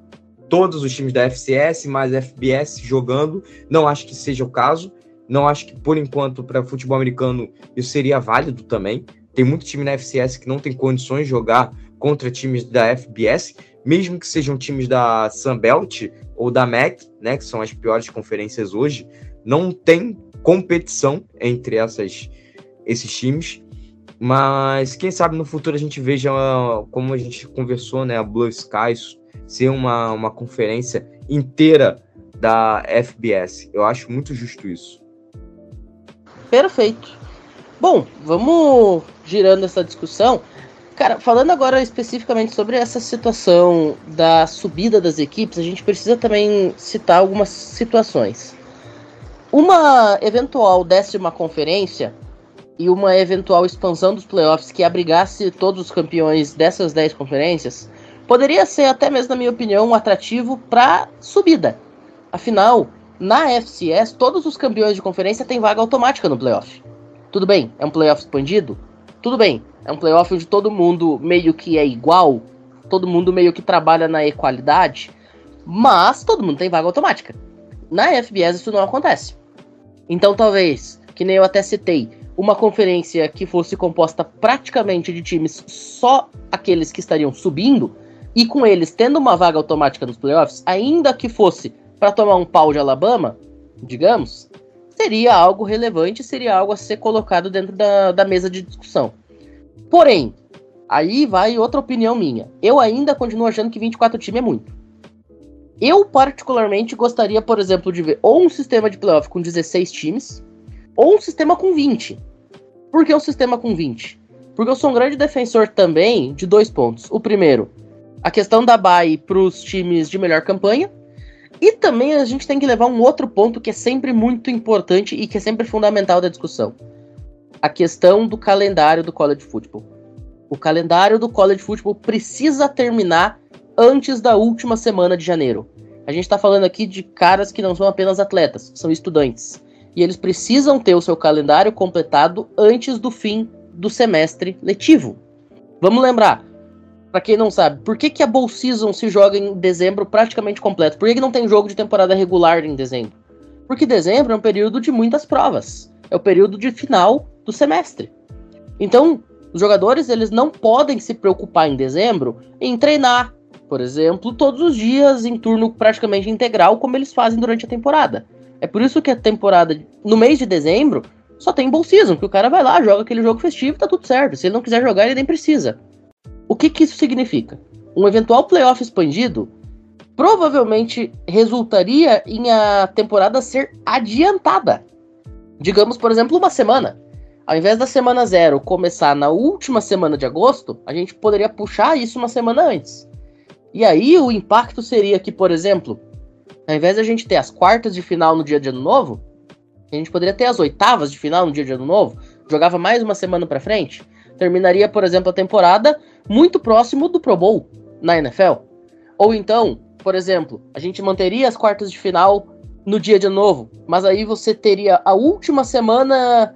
todos os times da FCS mais FBS jogando. Não acho que seja o caso. Não acho que, por enquanto, para futebol americano isso seria válido também. Tem muito time na FCS que não tem condições de jogar contra times da FBS, mesmo que sejam times da Sunbelt ou da MAC, né, que são as piores conferências hoje, não tem competição entre essas, esses times. Mas quem sabe no futuro a gente veja, como a gente conversou, né, a Blue Skies ser uma, uma conferência inteira da FBS. Eu acho muito justo isso. Perfeito. Bom, vamos girando essa discussão. Cara, falando agora especificamente sobre essa situação da subida das equipes, a gente precisa também citar algumas situações. Uma eventual décima conferência e uma eventual expansão dos playoffs que abrigasse todos os campeões dessas 10 conferências poderia ser até mesmo, na minha opinião, um atrativo para subida. Afinal, na FCS, todos os campeões de conferência têm vaga automática no playoff. Tudo bem, é um playoff expandido? Tudo bem, é um playoff onde todo mundo meio que é igual, todo mundo meio que trabalha na equalidade, mas todo mundo tem vaga automática. Na FBS isso não acontece. Então talvez, que nem eu até citei, uma conferência que fosse composta praticamente de times só aqueles que estariam subindo, e com eles tendo uma vaga automática nos playoffs, ainda que fosse para tomar um pau de Alabama, digamos, seria algo relevante, seria algo a ser colocado dentro da, da mesa de discussão. Porém, aí vai outra opinião minha. Eu ainda continuo achando que 24 times é muito. Eu, particularmente, gostaria, por exemplo, de ver ou um sistema de playoff com 16 times, ou um sistema com 20. Por que um sistema com 20? Porque eu sou um grande defensor também de dois pontos. O primeiro, a questão da bye para os times de melhor campanha. E também a gente tem que levar um outro ponto que é sempre muito importante e que é sempre fundamental da discussão. A questão do calendário do college football. O calendário do college football precisa terminar antes da última semana de janeiro. A gente está falando aqui de caras que não são apenas atletas, são estudantes. E eles precisam ter o seu calendário completado antes do fim do semestre letivo. Vamos lembrar, para quem não sabe, por que, que a Bowl Season se joga em dezembro praticamente completo? Por que, que não tem jogo de temporada regular em dezembro? Porque dezembro é um período de muitas provas. É o período de final do semestre. Então, os jogadores eles não podem se preocupar em dezembro em treinar, por exemplo, todos os dias em turno praticamente integral, como eles fazem durante a temporada. É por isso que a temporada, no mês de dezembro, só tem Bowl Season, que o cara vai lá, joga aquele jogo festivo e tá tudo certo. Se ele não quiser jogar, ele nem precisa. O que, que isso significa? Um eventual playoff expandido provavelmente resultaria em a temporada ser adiantada. Digamos, por exemplo, uma semana. Ao invés da semana zero começar na última semana de agosto, a gente poderia puxar isso uma semana antes. E aí o impacto seria que, por exemplo, ao invés de a gente ter as quartas de final no dia de ano novo, a gente poderia ter as oitavas de final no dia de ano novo, jogava mais uma semana para frente, terminaria, por exemplo, a temporada muito próximo do Pro Bowl na NFL. Ou então, por exemplo, a gente manteria as quartas de final no dia de novo, mas aí você teria a última semana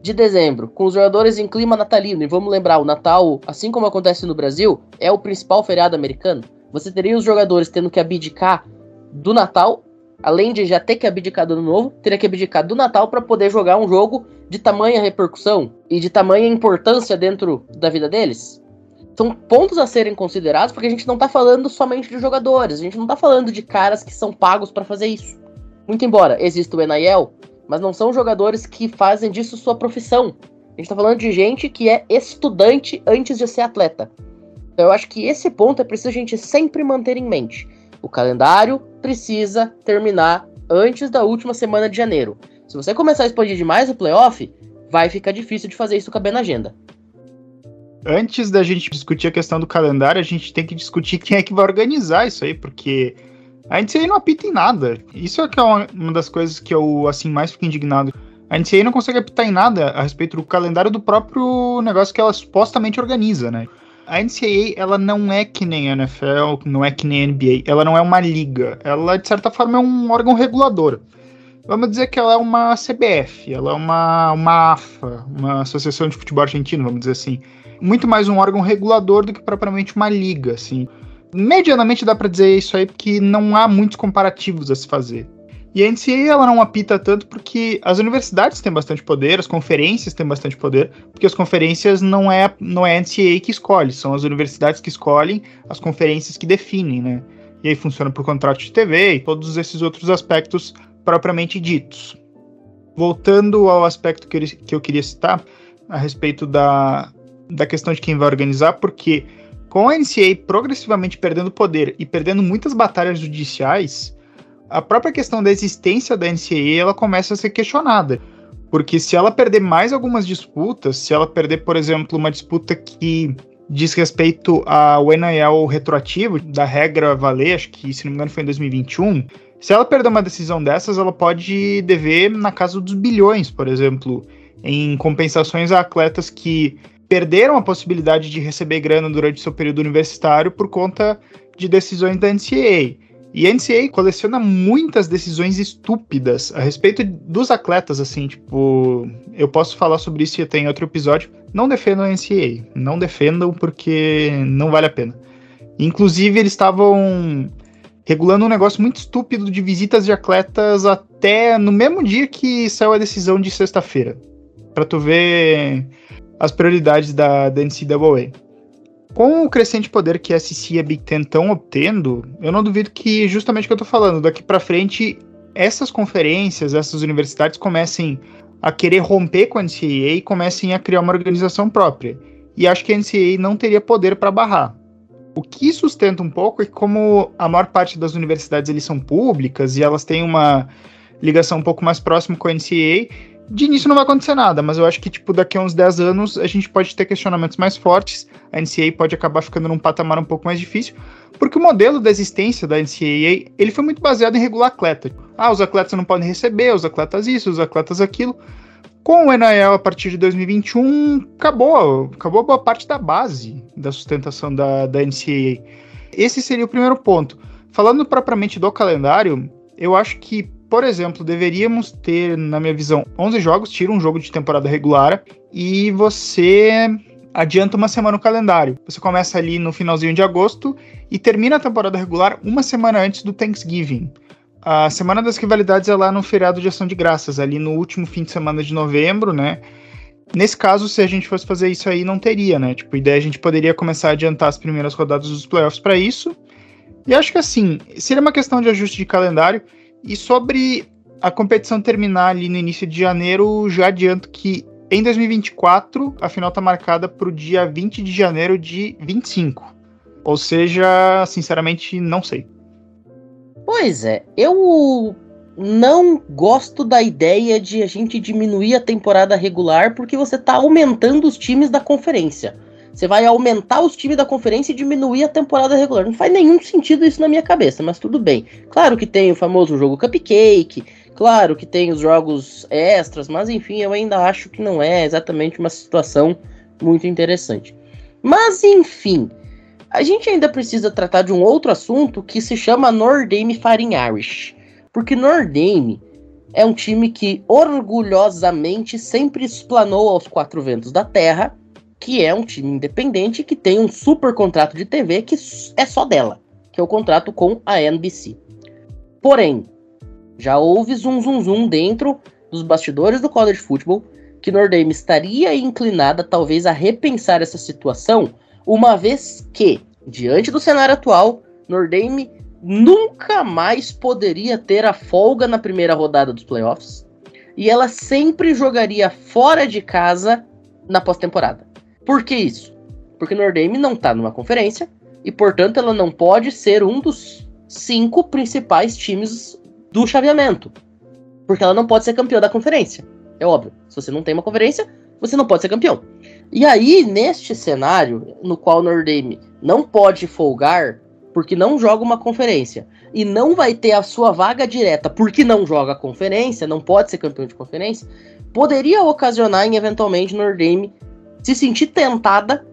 de dezembro, com os jogadores em clima natalino. E vamos lembrar, o Natal, assim como acontece no Brasil, é o principal feriado americano. Você teria os jogadores tendo que abdicar do Natal, além de já ter que abdicar do Ano Novo, teria que abdicar do Natal para poder jogar um jogo de tamanha repercussão e de tamanha importância dentro da vida deles. São pontos a serem considerados porque a gente não tá falando somente de jogadores, a gente não tá falando de caras que são pagos para fazer isso. Muito embora exista o NIL, mas não são jogadores que fazem disso sua profissão. A gente tá falando de gente que é estudante antes de ser atleta. Então eu acho que esse ponto é preciso a gente sempre manter em mente. O calendário precisa terminar antes da última semana de janeiro. Se você começar a expandir demais o playoff, vai ficar difícil de fazer isso caber na agenda. Antes da gente discutir a questão do calendário, a gente tem que discutir quem é que vai organizar isso aí, porque a NCAA não apita em nada. Isso é, é uma das coisas que eu assim mais fico indignado. A NCAA não consegue apitar em nada a respeito do calendário do próprio negócio que ela supostamente organiza, né? A NCAA, ela não é que nem a NFL, não é que nem a NBA, ela não é uma liga. Ela, de certa forma, é um órgão regulador. Vamos dizer que ela é uma CBF, ela é uma, uma AFA, uma Associação de Futebol Argentino, vamos dizer assim. Muito mais um órgão regulador do que propriamente uma liga, assim. Medianamente dá para dizer isso aí, porque não há muitos comparativos a se fazer. E a NCAA ela não apita tanto porque as universidades têm bastante poder, as conferências têm bastante poder, porque as conferências não é, não é a NCAA que escolhe, são as universidades que escolhem, as conferências que definem, né? E aí funciona por contrato de TV e todos esses outros aspectos propriamente ditos. Voltando ao aspecto que eu, que eu queria citar, a respeito da, da questão de quem vai organizar, porque com a NCAA progressivamente perdendo poder e perdendo muitas batalhas judiciais, a própria questão da existência da NCAA ela começa a ser questionada. Porque se ela perder mais algumas disputas, se ela perder, por exemplo, uma disputa que diz respeito ao NIL retroativo, da regra valer, acho que se não me engano foi em 2021, se ela perder uma decisão dessas, ela pode dever na casa dos bilhões, por exemplo, em compensações a atletas que perderam a possibilidade de receber grana durante seu período universitário por conta de decisões da NCAA. E a NCAA coleciona muitas decisões estúpidas a respeito dos atletas, assim, tipo, eu posso falar sobre isso até em outro episódio. Não defendam a NCAA, não defendam porque não vale a pena. Inclusive, eles estavam regulando um negócio muito estúpido de visitas de atletas até no mesmo dia que saiu a decisão de sexta-feira. Pra tu ver as prioridades da, da NCAA. Com o crescente poder que a SEC e a Big Ten estão obtendo, eu não duvido que, justamente o que eu tô falando, daqui para frente, essas conferências, essas universidades comecem a querer romper com a NCAA e comecem a criar uma organização própria. E acho que a NCAA não teria poder para barrar. O que sustenta um pouco é que, como a maior parte das universidades eles são públicas e elas têm uma ligação um pouco mais próxima com a NCAA, de início não vai acontecer nada, mas eu acho que, tipo, daqui a uns 10 anos a gente pode ter questionamentos mais fortes, a NCAA pode acabar ficando num patamar um pouco mais difícil, porque o modelo da existência da NCAA, ele foi muito baseado em regular atleta. Ah, os atletas não podem receber, os atletas isso, os atletas aquilo. Com o NIL a partir de 2021, acabou, acabou boa parte da base da sustentação da, da NCAA. Esse seria o primeiro ponto. Falando propriamente do calendário, eu acho que por exemplo, deveríamos ter, na minha visão, 11 jogos, tira um jogo de temporada regular e você adianta uma semana no calendário. Você começa ali no finalzinho de agosto e termina a temporada regular uma semana antes do Thanksgiving. A Semana das Rivalidades é lá no feriado de Ação de Graças, ali no último fim de semana de novembro, né? Nesse caso, se a gente fosse fazer isso aí, não teria, né? Tipo, ideia a gente poderia começar a adiantar as primeiras rodadas dos playoffs para isso. E acho que assim, seria uma questão de ajuste de calendário. E sobre a competição terminar ali no início de janeiro, já adianto que em 2024 a final está marcada para o dia 20 de janeiro de 25. Ou seja, sinceramente, não sei. Pois é, eu não gosto da ideia de a gente diminuir a temporada regular porque você está aumentando os times da conferência. Você vai aumentar os times da conferência e diminuir a temporada regular. Não faz nenhum sentido isso na minha cabeça, mas tudo bem. Claro que tem o famoso jogo cupcake, claro que tem os jogos extras, mas enfim, eu ainda acho que não é exatamente uma situação muito interessante. Mas enfim, a gente ainda precisa tratar de um outro assunto que se chama Nordame Fighting Irish. Porque Nordame é um time que orgulhosamente sempre explanou aos quatro ventos da terra que é um time independente que tem um super contrato de TV que é só dela, que é o contrato com a NBC. Porém, já houve zum zum zum dentro dos bastidores do college football que Notre Dame estaria inclinada talvez a repensar essa situação, uma vez que, diante do cenário atual, Notre Dame nunca mais poderia ter a folga na primeira rodada dos playoffs. e ela sempre jogaria fora de casa na pós-temporada. Por que isso? Porque Notre Dame não está numa conferência e, portanto, ela não pode ser um dos cinco principais times do chaveamento. Porque ela não pode ser campeã da conferência. É óbvio. Se você não tem uma conferência, você não pode ser campeão. E aí, neste cenário, no qual Notre Dame não pode folgar porque não joga uma conferência e não vai ter a sua vaga direta porque não joga a conferência, não pode ser campeão de conferência, poderia ocasionar em eventualmente Notre Dame se sentir tentada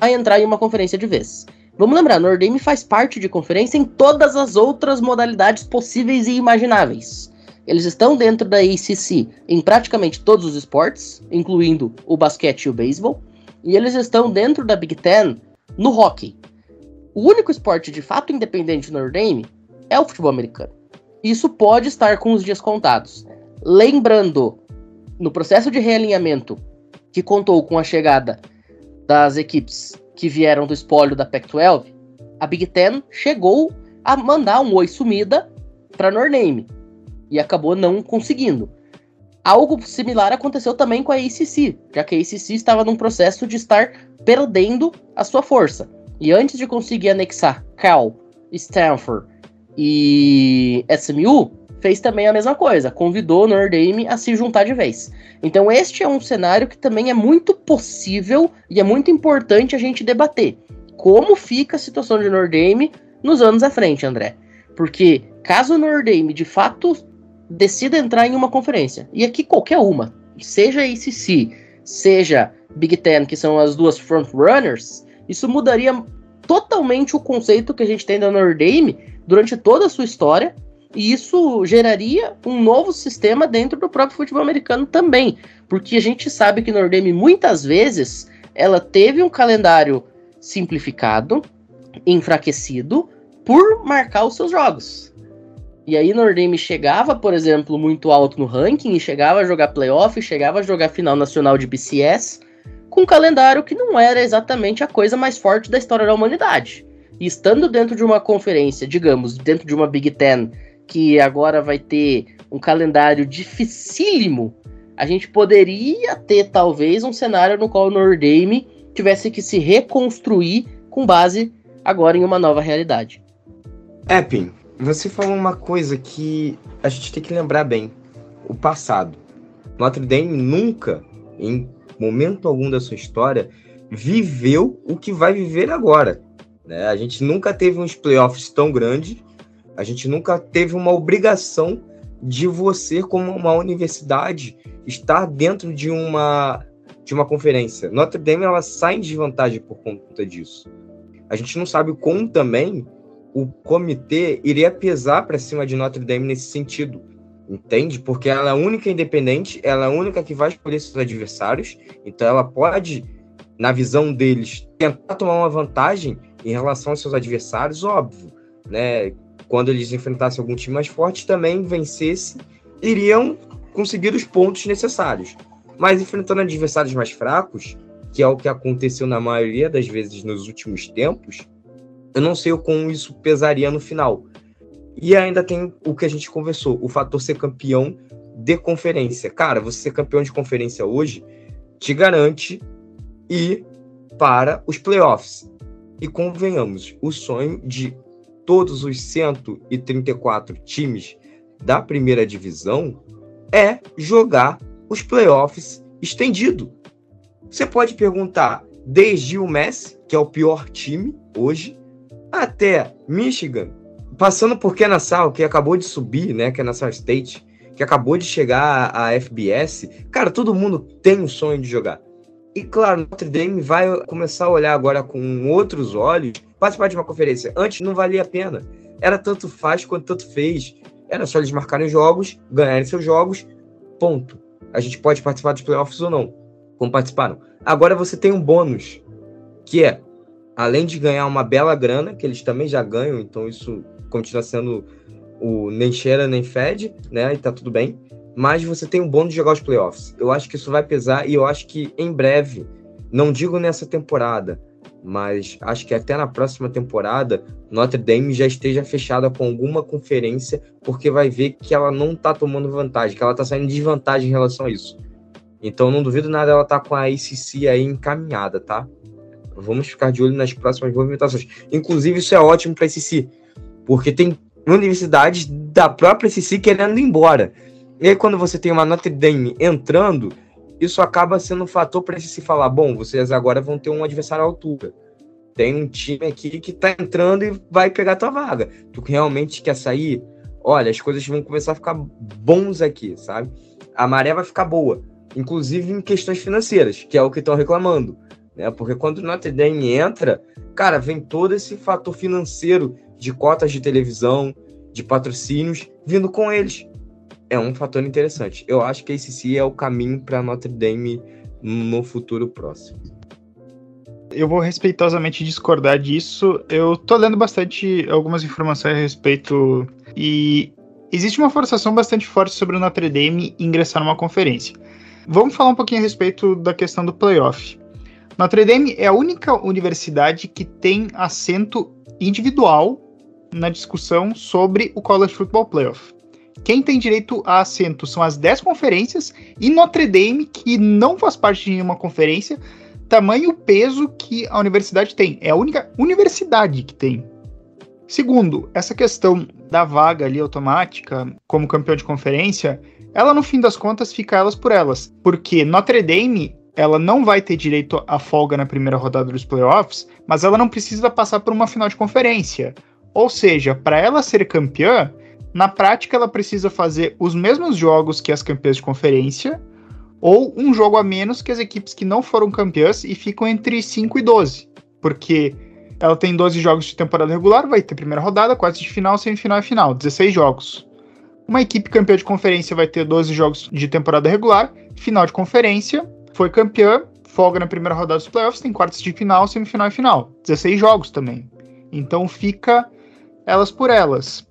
a entrar em uma conferência de vez. Vamos lembrar, Notre Dame faz parte de conferência em todas as outras modalidades possíveis e imagináveis. Eles estão dentro da ACC em praticamente todos os esportes, incluindo o basquete e o beisebol, e eles estão dentro da Big Ten no hockey. O único esporte de fato independente no Notre Dame é o futebol americano. Isso pode estar com os dias contados. Lembrando, no processo de realinhamento que contou com a chegada das equipes que vieram do espólio da Pac-12, a Big Ten chegou a mandar um oi sumida para Notre Dame e acabou não conseguindo. Algo similar aconteceu também com a ACC, já que a ACC estava num processo de estar perdendo a sua força. E antes de conseguir anexar Cal, Stanford e SMU, fez também a mesma coisa, convidou Notre Dame a se juntar de vez. Então este é um cenário que também é muito possível e é muito importante a gente debater. Como fica a situação de Notre Dame nos anos à frente, André? Porque caso Notre Dame de fato decida entrar em uma conferência, e aqui qualquer uma, seja ACC, seja Big Ten, que são as duas frontrunners, isso mudaria totalmente o conceito que a gente tem da Notre Dame durante toda a sua história, e isso geraria um novo sistema dentro do próprio futebol americano também, porque a gente sabe que Notre Dame muitas vezes ela teve um calendário simplificado, enfraquecido, por marcar os seus jogos. E aí Notre Dame chegava, por exemplo, muito alto no ranking, e chegava a jogar playoff, chegava a jogar final nacional de BCS, com um calendário que não era exatamente a coisa mais forte da história da humanidade. E estando dentro de uma conferência, digamos, dentro de uma Big Ten, que agora vai ter um calendário dificílimo, a gente poderia ter talvez um cenário no qual o Notre Dame tivesse que se reconstruir com base agora em uma nova realidade. Epping, você falou uma coisa que a gente tem que lembrar bem: o passado. Notre Dame nunca, em momento algum da sua história, viveu o que vai viver agora. Né? A gente nunca teve uns playoffs tão grandes, a gente nunca teve uma obrigação de você, como uma universidade, estar dentro de uma, de uma conferência. Notre Dame ela sai em desvantagem por conta disso. A gente não sabe como também o comitê iria pesar para cima de Notre Dame nesse sentido entende? Porque ela é a única independente, ela é a única que vai escolher seus adversários, então ela pode, na visão deles, tentar tomar uma vantagem em relação aos seus adversários, óbvio, né? Quando eles enfrentassem algum time mais forte, também vencesse, iriam conseguir os pontos necessários. Mas enfrentando adversários mais fracos, que é o que aconteceu na maioria das vezes nos últimos tempos, eu não sei como isso pesaria no final. E ainda tem o que a gente conversou, o fator ser campeão de conferência. Cara, você ser campeão de conferência hoje te garante ir para os playoffs. E convenhamos, o sonho de todos os 134 times da primeira divisão é jogar os playoffs estendido. Você pode perguntar desde o Messi, que é o pior time hoje, até Michigan, passando por Kennesaw, que acabou de subir, né? Kennesaw State, que acabou de chegar à FBS. Cara, todo mundo tem um sonho de jogar. E claro, Notre Dame vai começar a olhar agora com outros olhos, participar de uma conferência. Antes não valia a pena. Era tanto faz quanto tanto fez. Era só eles marcarem jogos, ganharem seus jogos, ponto. A gente pode participar dos playoffs ou não, como participaram. Agora você tem um bônus, que é, além de ganhar uma bela grana, que eles também já ganham, então isso continua sendo o nem cheira nem fede, né? E tá tudo bem. Mas você tem um bônus de jogar os playoffs. Eu acho que isso vai pesar e eu acho que em breve, não digo nessa temporada, mas acho que até na próxima temporada Notre Dame já esteja fechada com alguma conferência, porque vai ver que ela não tá tomando vantagem, que ela tá saindo de desvantagem em relação a isso. Então não duvido nada ela tá com a ACC aí encaminhada, tá? Vamos ficar de olho nas próximas movimentações. Inclusive isso é ótimo para a ACC, porque tem universidades da própria ACC querendo ir embora. E aí quando você tem uma Notre Dame entrando, isso acaba sendo um fator para se falar, bom, vocês agora vão ter um adversário à altura. Tem um time aqui que tá entrando e vai pegar tua vaga. Tu realmente quer sair? Olha, as coisas vão começar a ficar bons aqui, sabe? A maré vai ficar boa, inclusive em questões financeiras, que é o que estão reclamando, né? Porque quando o Notre Dame entra, cara, vem todo esse fator financeiro de cotas de televisão, de patrocínios vindo com eles é um fator interessante. Eu acho que esse sim é o caminho para Notre Dame no futuro próximo. Eu vou respeitosamente discordar disso. Eu tô lendo bastante algumas informações a respeito e existe uma forçação bastante forte sobre o Notre Dame ingressar numa conferência. Vamos falar um pouquinho a respeito da questão do playoff. Notre Dame é a única universidade que tem assento individual na discussão sobre o College Football Playoff. Quem tem direito a assento são as 10 conferências e Notre Dame, que não faz parte de nenhuma conferência, tamanho peso que a universidade tem. É a única universidade que tem. Segundo, essa questão da vaga ali automática como campeão de conferência, ela no fim das contas fica elas por elas, porque Notre Dame ela não vai ter direito à folga na primeira rodada dos playoffs, mas ela não precisa passar por uma final de conferência. Ou seja, para ela ser campeã, na prática, ela precisa fazer os mesmos jogos que as campeãs de conferência, ou um jogo a menos que as equipes que não foram campeãs e ficam entre 5 e 12. Porque ela tem 12 jogos de temporada regular, vai ter primeira rodada, quartas de final, semifinal e final, 16 jogos. Uma equipe campeã de conferência vai ter 12 jogos de temporada regular, final de conferência, foi campeã, folga na primeira rodada dos playoffs, tem quartas de final, semifinal e final. 16 jogos também. Então fica elas por elas.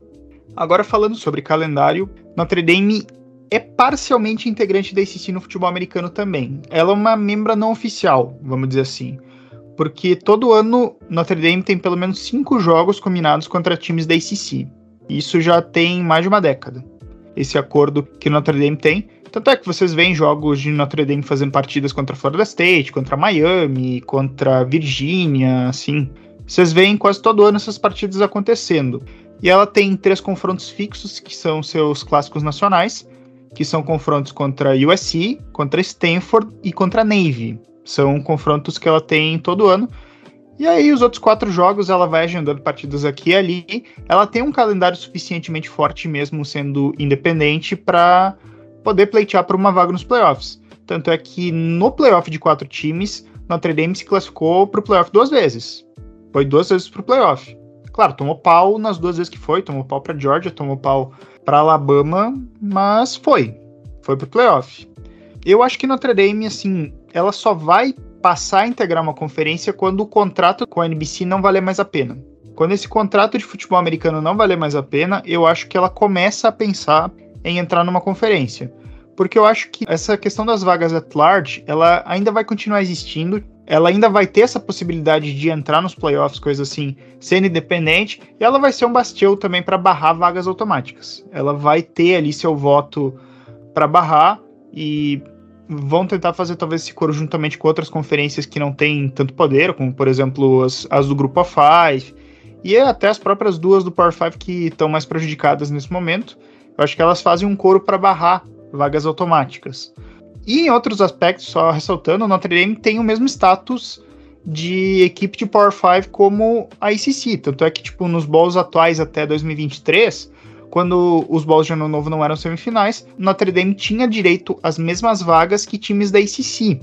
Agora falando sobre calendário, Notre Dame é parcialmente integrante da ACC no futebol americano também. Ela é uma membra não oficial, vamos dizer assim. Porque todo ano Notre Dame tem pelo menos cinco jogos combinados contra times da ACC. Isso já tem mais de uma década. Esse acordo que Notre Dame tem. Tanto é que vocês veem jogos de Notre Dame fazendo partidas contra Florida State, contra Miami, contra Virgínia, assim. Vocês veem quase todo ano essas partidas acontecendo. E ela tem três confrontos fixos, que são seus clássicos nacionais, que são confrontos contra USC, contra Stanford e contra Navy. São confrontos que ela tem todo ano. E aí, os outros quatro jogos, ela vai agendando partidas aqui e ali. Ela tem um calendário suficientemente forte, mesmo sendo independente, para poder pleitear por uma vaga nos playoffs. Tanto é que no playoff de quatro times, Notre Dame se classificou para o playoff duas vezes. Foi duas vezes para o playoff. Claro, tomou pau nas duas vezes que foi, tomou pau para Georgia, tomou pau para Alabama, mas foi. Foi pro playoff. Eu acho que Notre Dame, assim, ela só vai passar a integrar uma conferência quando o contrato com a NBC não valer mais a pena. Quando esse contrato de futebol americano não valer mais a pena, eu acho que ela começa a pensar em entrar numa conferência. Porque eu acho que essa questão das vagas at large, ela ainda vai continuar existindo ela ainda vai ter essa possibilidade de entrar nos playoffs, coisa assim, sendo independente, e ela vai ser um bastião também para barrar vagas automáticas. Ela vai ter ali seu voto para barrar e vão tentar fazer talvez esse coro juntamente com outras conferências que não têm tanto poder, como por exemplo as, as do Grupo A5 e até as próprias duas do Power 5 que estão mais prejudicadas nesse momento. Eu acho que elas fazem um coro para barrar vagas automáticas. E em outros aspectos, só ressaltando, o Notre Dame tem o mesmo status de equipe de Power 5 como a ICC. Tanto é que, tipo, nos bowls atuais até 2023, quando os bowls de ano novo não eram semifinais, Notre Dame tinha direito às mesmas vagas que times da ICC.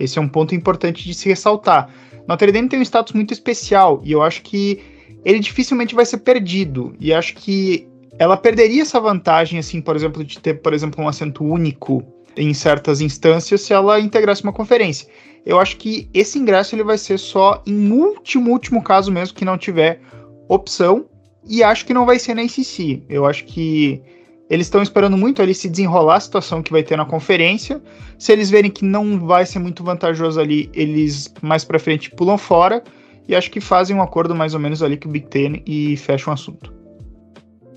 Esse é um ponto importante de se ressaltar. Notre Dame tem um status muito especial e eu acho que ele dificilmente vai ser perdido. E acho que ela perderia essa vantagem, assim, por exemplo, de ter, por exemplo, um assento único em certas instâncias se ela integrasse uma conferência. Eu acho que esse ingresso ele vai ser só em último, último caso mesmo que não tiver opção. E acho que não vai ser na ACC. Eu acho que eles estão esperando muito ali se desenrolar a situação que vai ter na conferência. Se eles verem que não vai ser muito vantajoso ali, eles mais para frente pulam fora. e acho que fazem um acordo mais ou menos ali com o Big Ten e fecham o assunto.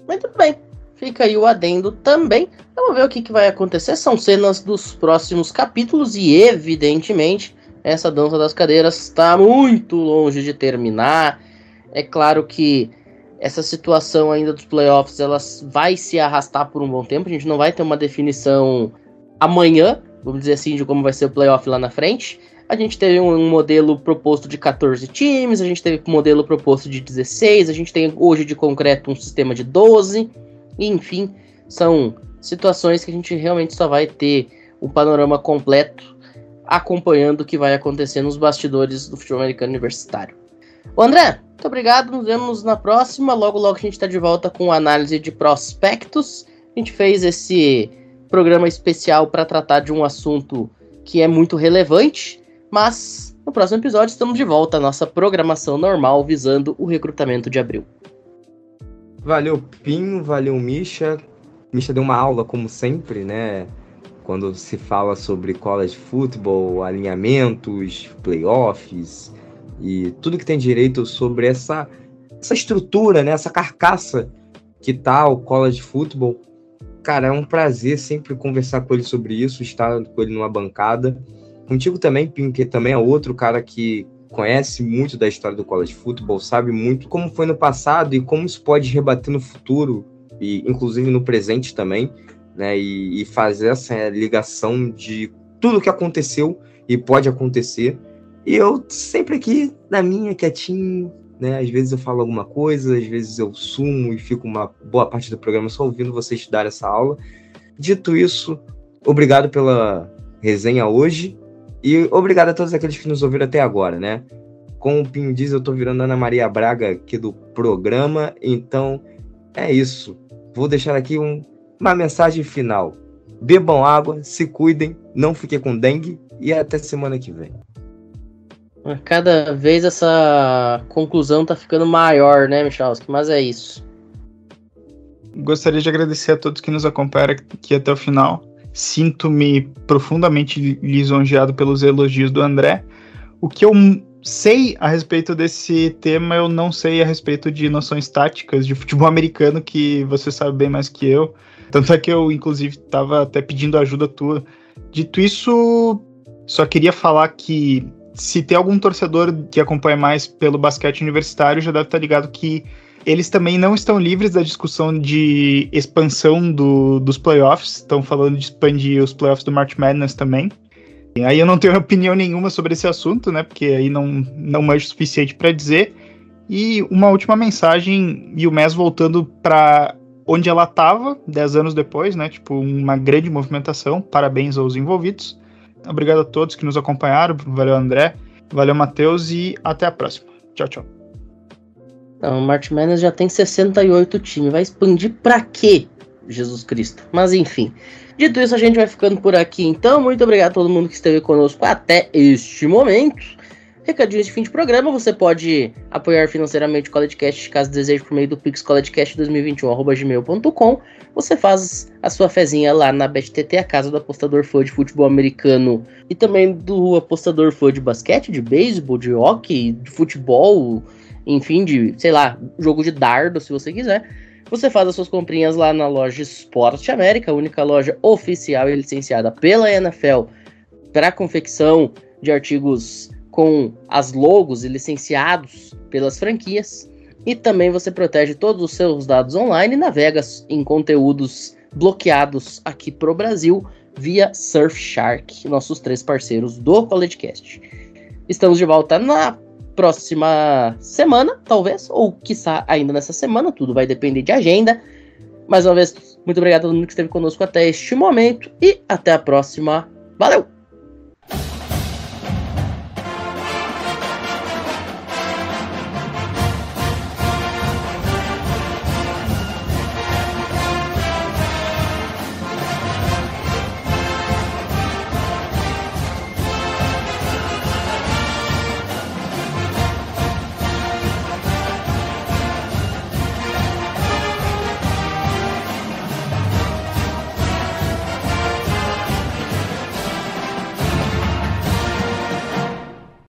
Muito bem. Fica aí o adendo também. Vamos ver o que, que vai acontecer. São cenas dos próximos capítulos e, evidentemente, essa dança das cadeiras está muito longe de terminar. É claro que essa situação ainda dos playoffs ela vai se arrastar por um bom tempo. A gente não vai ter uma definição amanhã, vamos dizer assim, de como vai ser o playoff lá na frente. A gente teve um modelo proposto de 14 times, a gente teve um modelo proposto de 16, a gente tem hoje de concreto um sistema de 12, enfim, são situações que a gente realmente só vai ter o panorama completo acompanhando o que vai acontecer nos bastidores do futebol americano universitário. O André, muito obrigado, nos vemos na próxima. Logo, logo a gente está de volta com análise de prospectos. A gente fez esse programa especial para tratar de um assunto que é muito relevante mas no próximo episódio estamos de volta à nossa programação normal visando o recrutamento de abril. Valeu, Pinho, valeu, Misha. Misha deu uma aula, como sempre, né? Quando se fala sobre college football, alinhamentos, playoffs e tudo que tem direito sobre essa, essa estrutura, né? Essa carcaça que tá o college football. Cara, é um prazer sempre conversar com ele sobre isso, estar com ele numa bancada. Contigo também, Pim, que também é outro cara que conhece muito da história do college football, sabe muito como foi no passado e como isso pode rebater no futuro, e inclusive no presente também, né? E, e fazer essa ligação de tudo que aconteceu e pode acontecer. E eu sempre aqui na minha, quietinho, né? Às vezes eu falo alguma coisa, às vezes eu sumo e fico uma boa parte do programa só ouvindo vocês dar essa aula. Dito isso, obrigado pela resenha hoje e obrigado a todos aqueles que nos ouviram até agora, né? Como o Pinho diz, eu tô virando Ana Maria Braga aqui do programa, então é isso. Vou deixar aqui um, uma mensagem final. Bebam água, se cuidem, não fiquem com dengue e até semana que vem. Cada vez essa conclusão tá ficando maior, né, Michalski? Mas é isso. Gostaria de agradecer a todos que nos acompanharam aqui até o final. Sinto-me profundamente lisonjeado pelos elogios do André. O que eu sei a respeito desse tema, eu não sei a respeito de noções táticas de futebol [laughs] americano, que você sabe bem mais que eu. Tanto é que eu, inclusive, estava até pedindo ajuda tua. Dito isso, só queria falar que se tem algum torcedor que acompanha mais pelo basquete universitário, já deve estar ligado que eles também não estão livres da discussão de expansão do, dos playoffs. Estão falando de expandir os playoffs do March Madness também. E aí eu não tenho [laughs] opinião nenhuma sobre esse assunto, né? Porque aí não, não manjo o suficiente para dizer. E uma última mensagem, e o MES voltando para onde ela estava, 10 anos depois, né? Tipo, uma grande movimentação. Parabéns aos envolvidos. Obrigado a todos que nos acompanharam. Valeu, André. Valeu, Matheus. E até a próxima. Tchau, tchau. Não, o March Madness já tem 68 times. Vai expandir pra quê? Jesus Cristo. Mas enfim. Dito isso, a gente vai ficando por aqui. Então, muito obrigado a todo mundo que esteve conosco até este momento. Recadinhos de fim de programa, você pode apoiar financeiramente o CollegeCast caso deseje por meio do Pix CollegeCast2021.gmail.com. Você faz a sua fezinha lá na BetTT, a casa do apostador fã de futebol americano e também do apostador fã de basquete, de beisebol, de hockey, de futebol, enfim, de, sei lá, jogo de dardo, se você quiser. Você faz as suas comprinhas lá na loja Esporte América, a única loja oficial e licenciada pela NFL para confecção de artigos com as logos e licenciados pelas franquias. E também você protege todos os seus dados online e navega em conteúdos bloqueados aqui para o Brasil via Surfshark, nossos três parceiros do CollegeCast. Estamos de volta na próxima semana, talvez, ou quiçá ainda nessa semana, tudo vai depender de agenda. Mais uma vez, muito obrigado a todo mundo que esteve conosco até este momento e até a próxima. Valeu!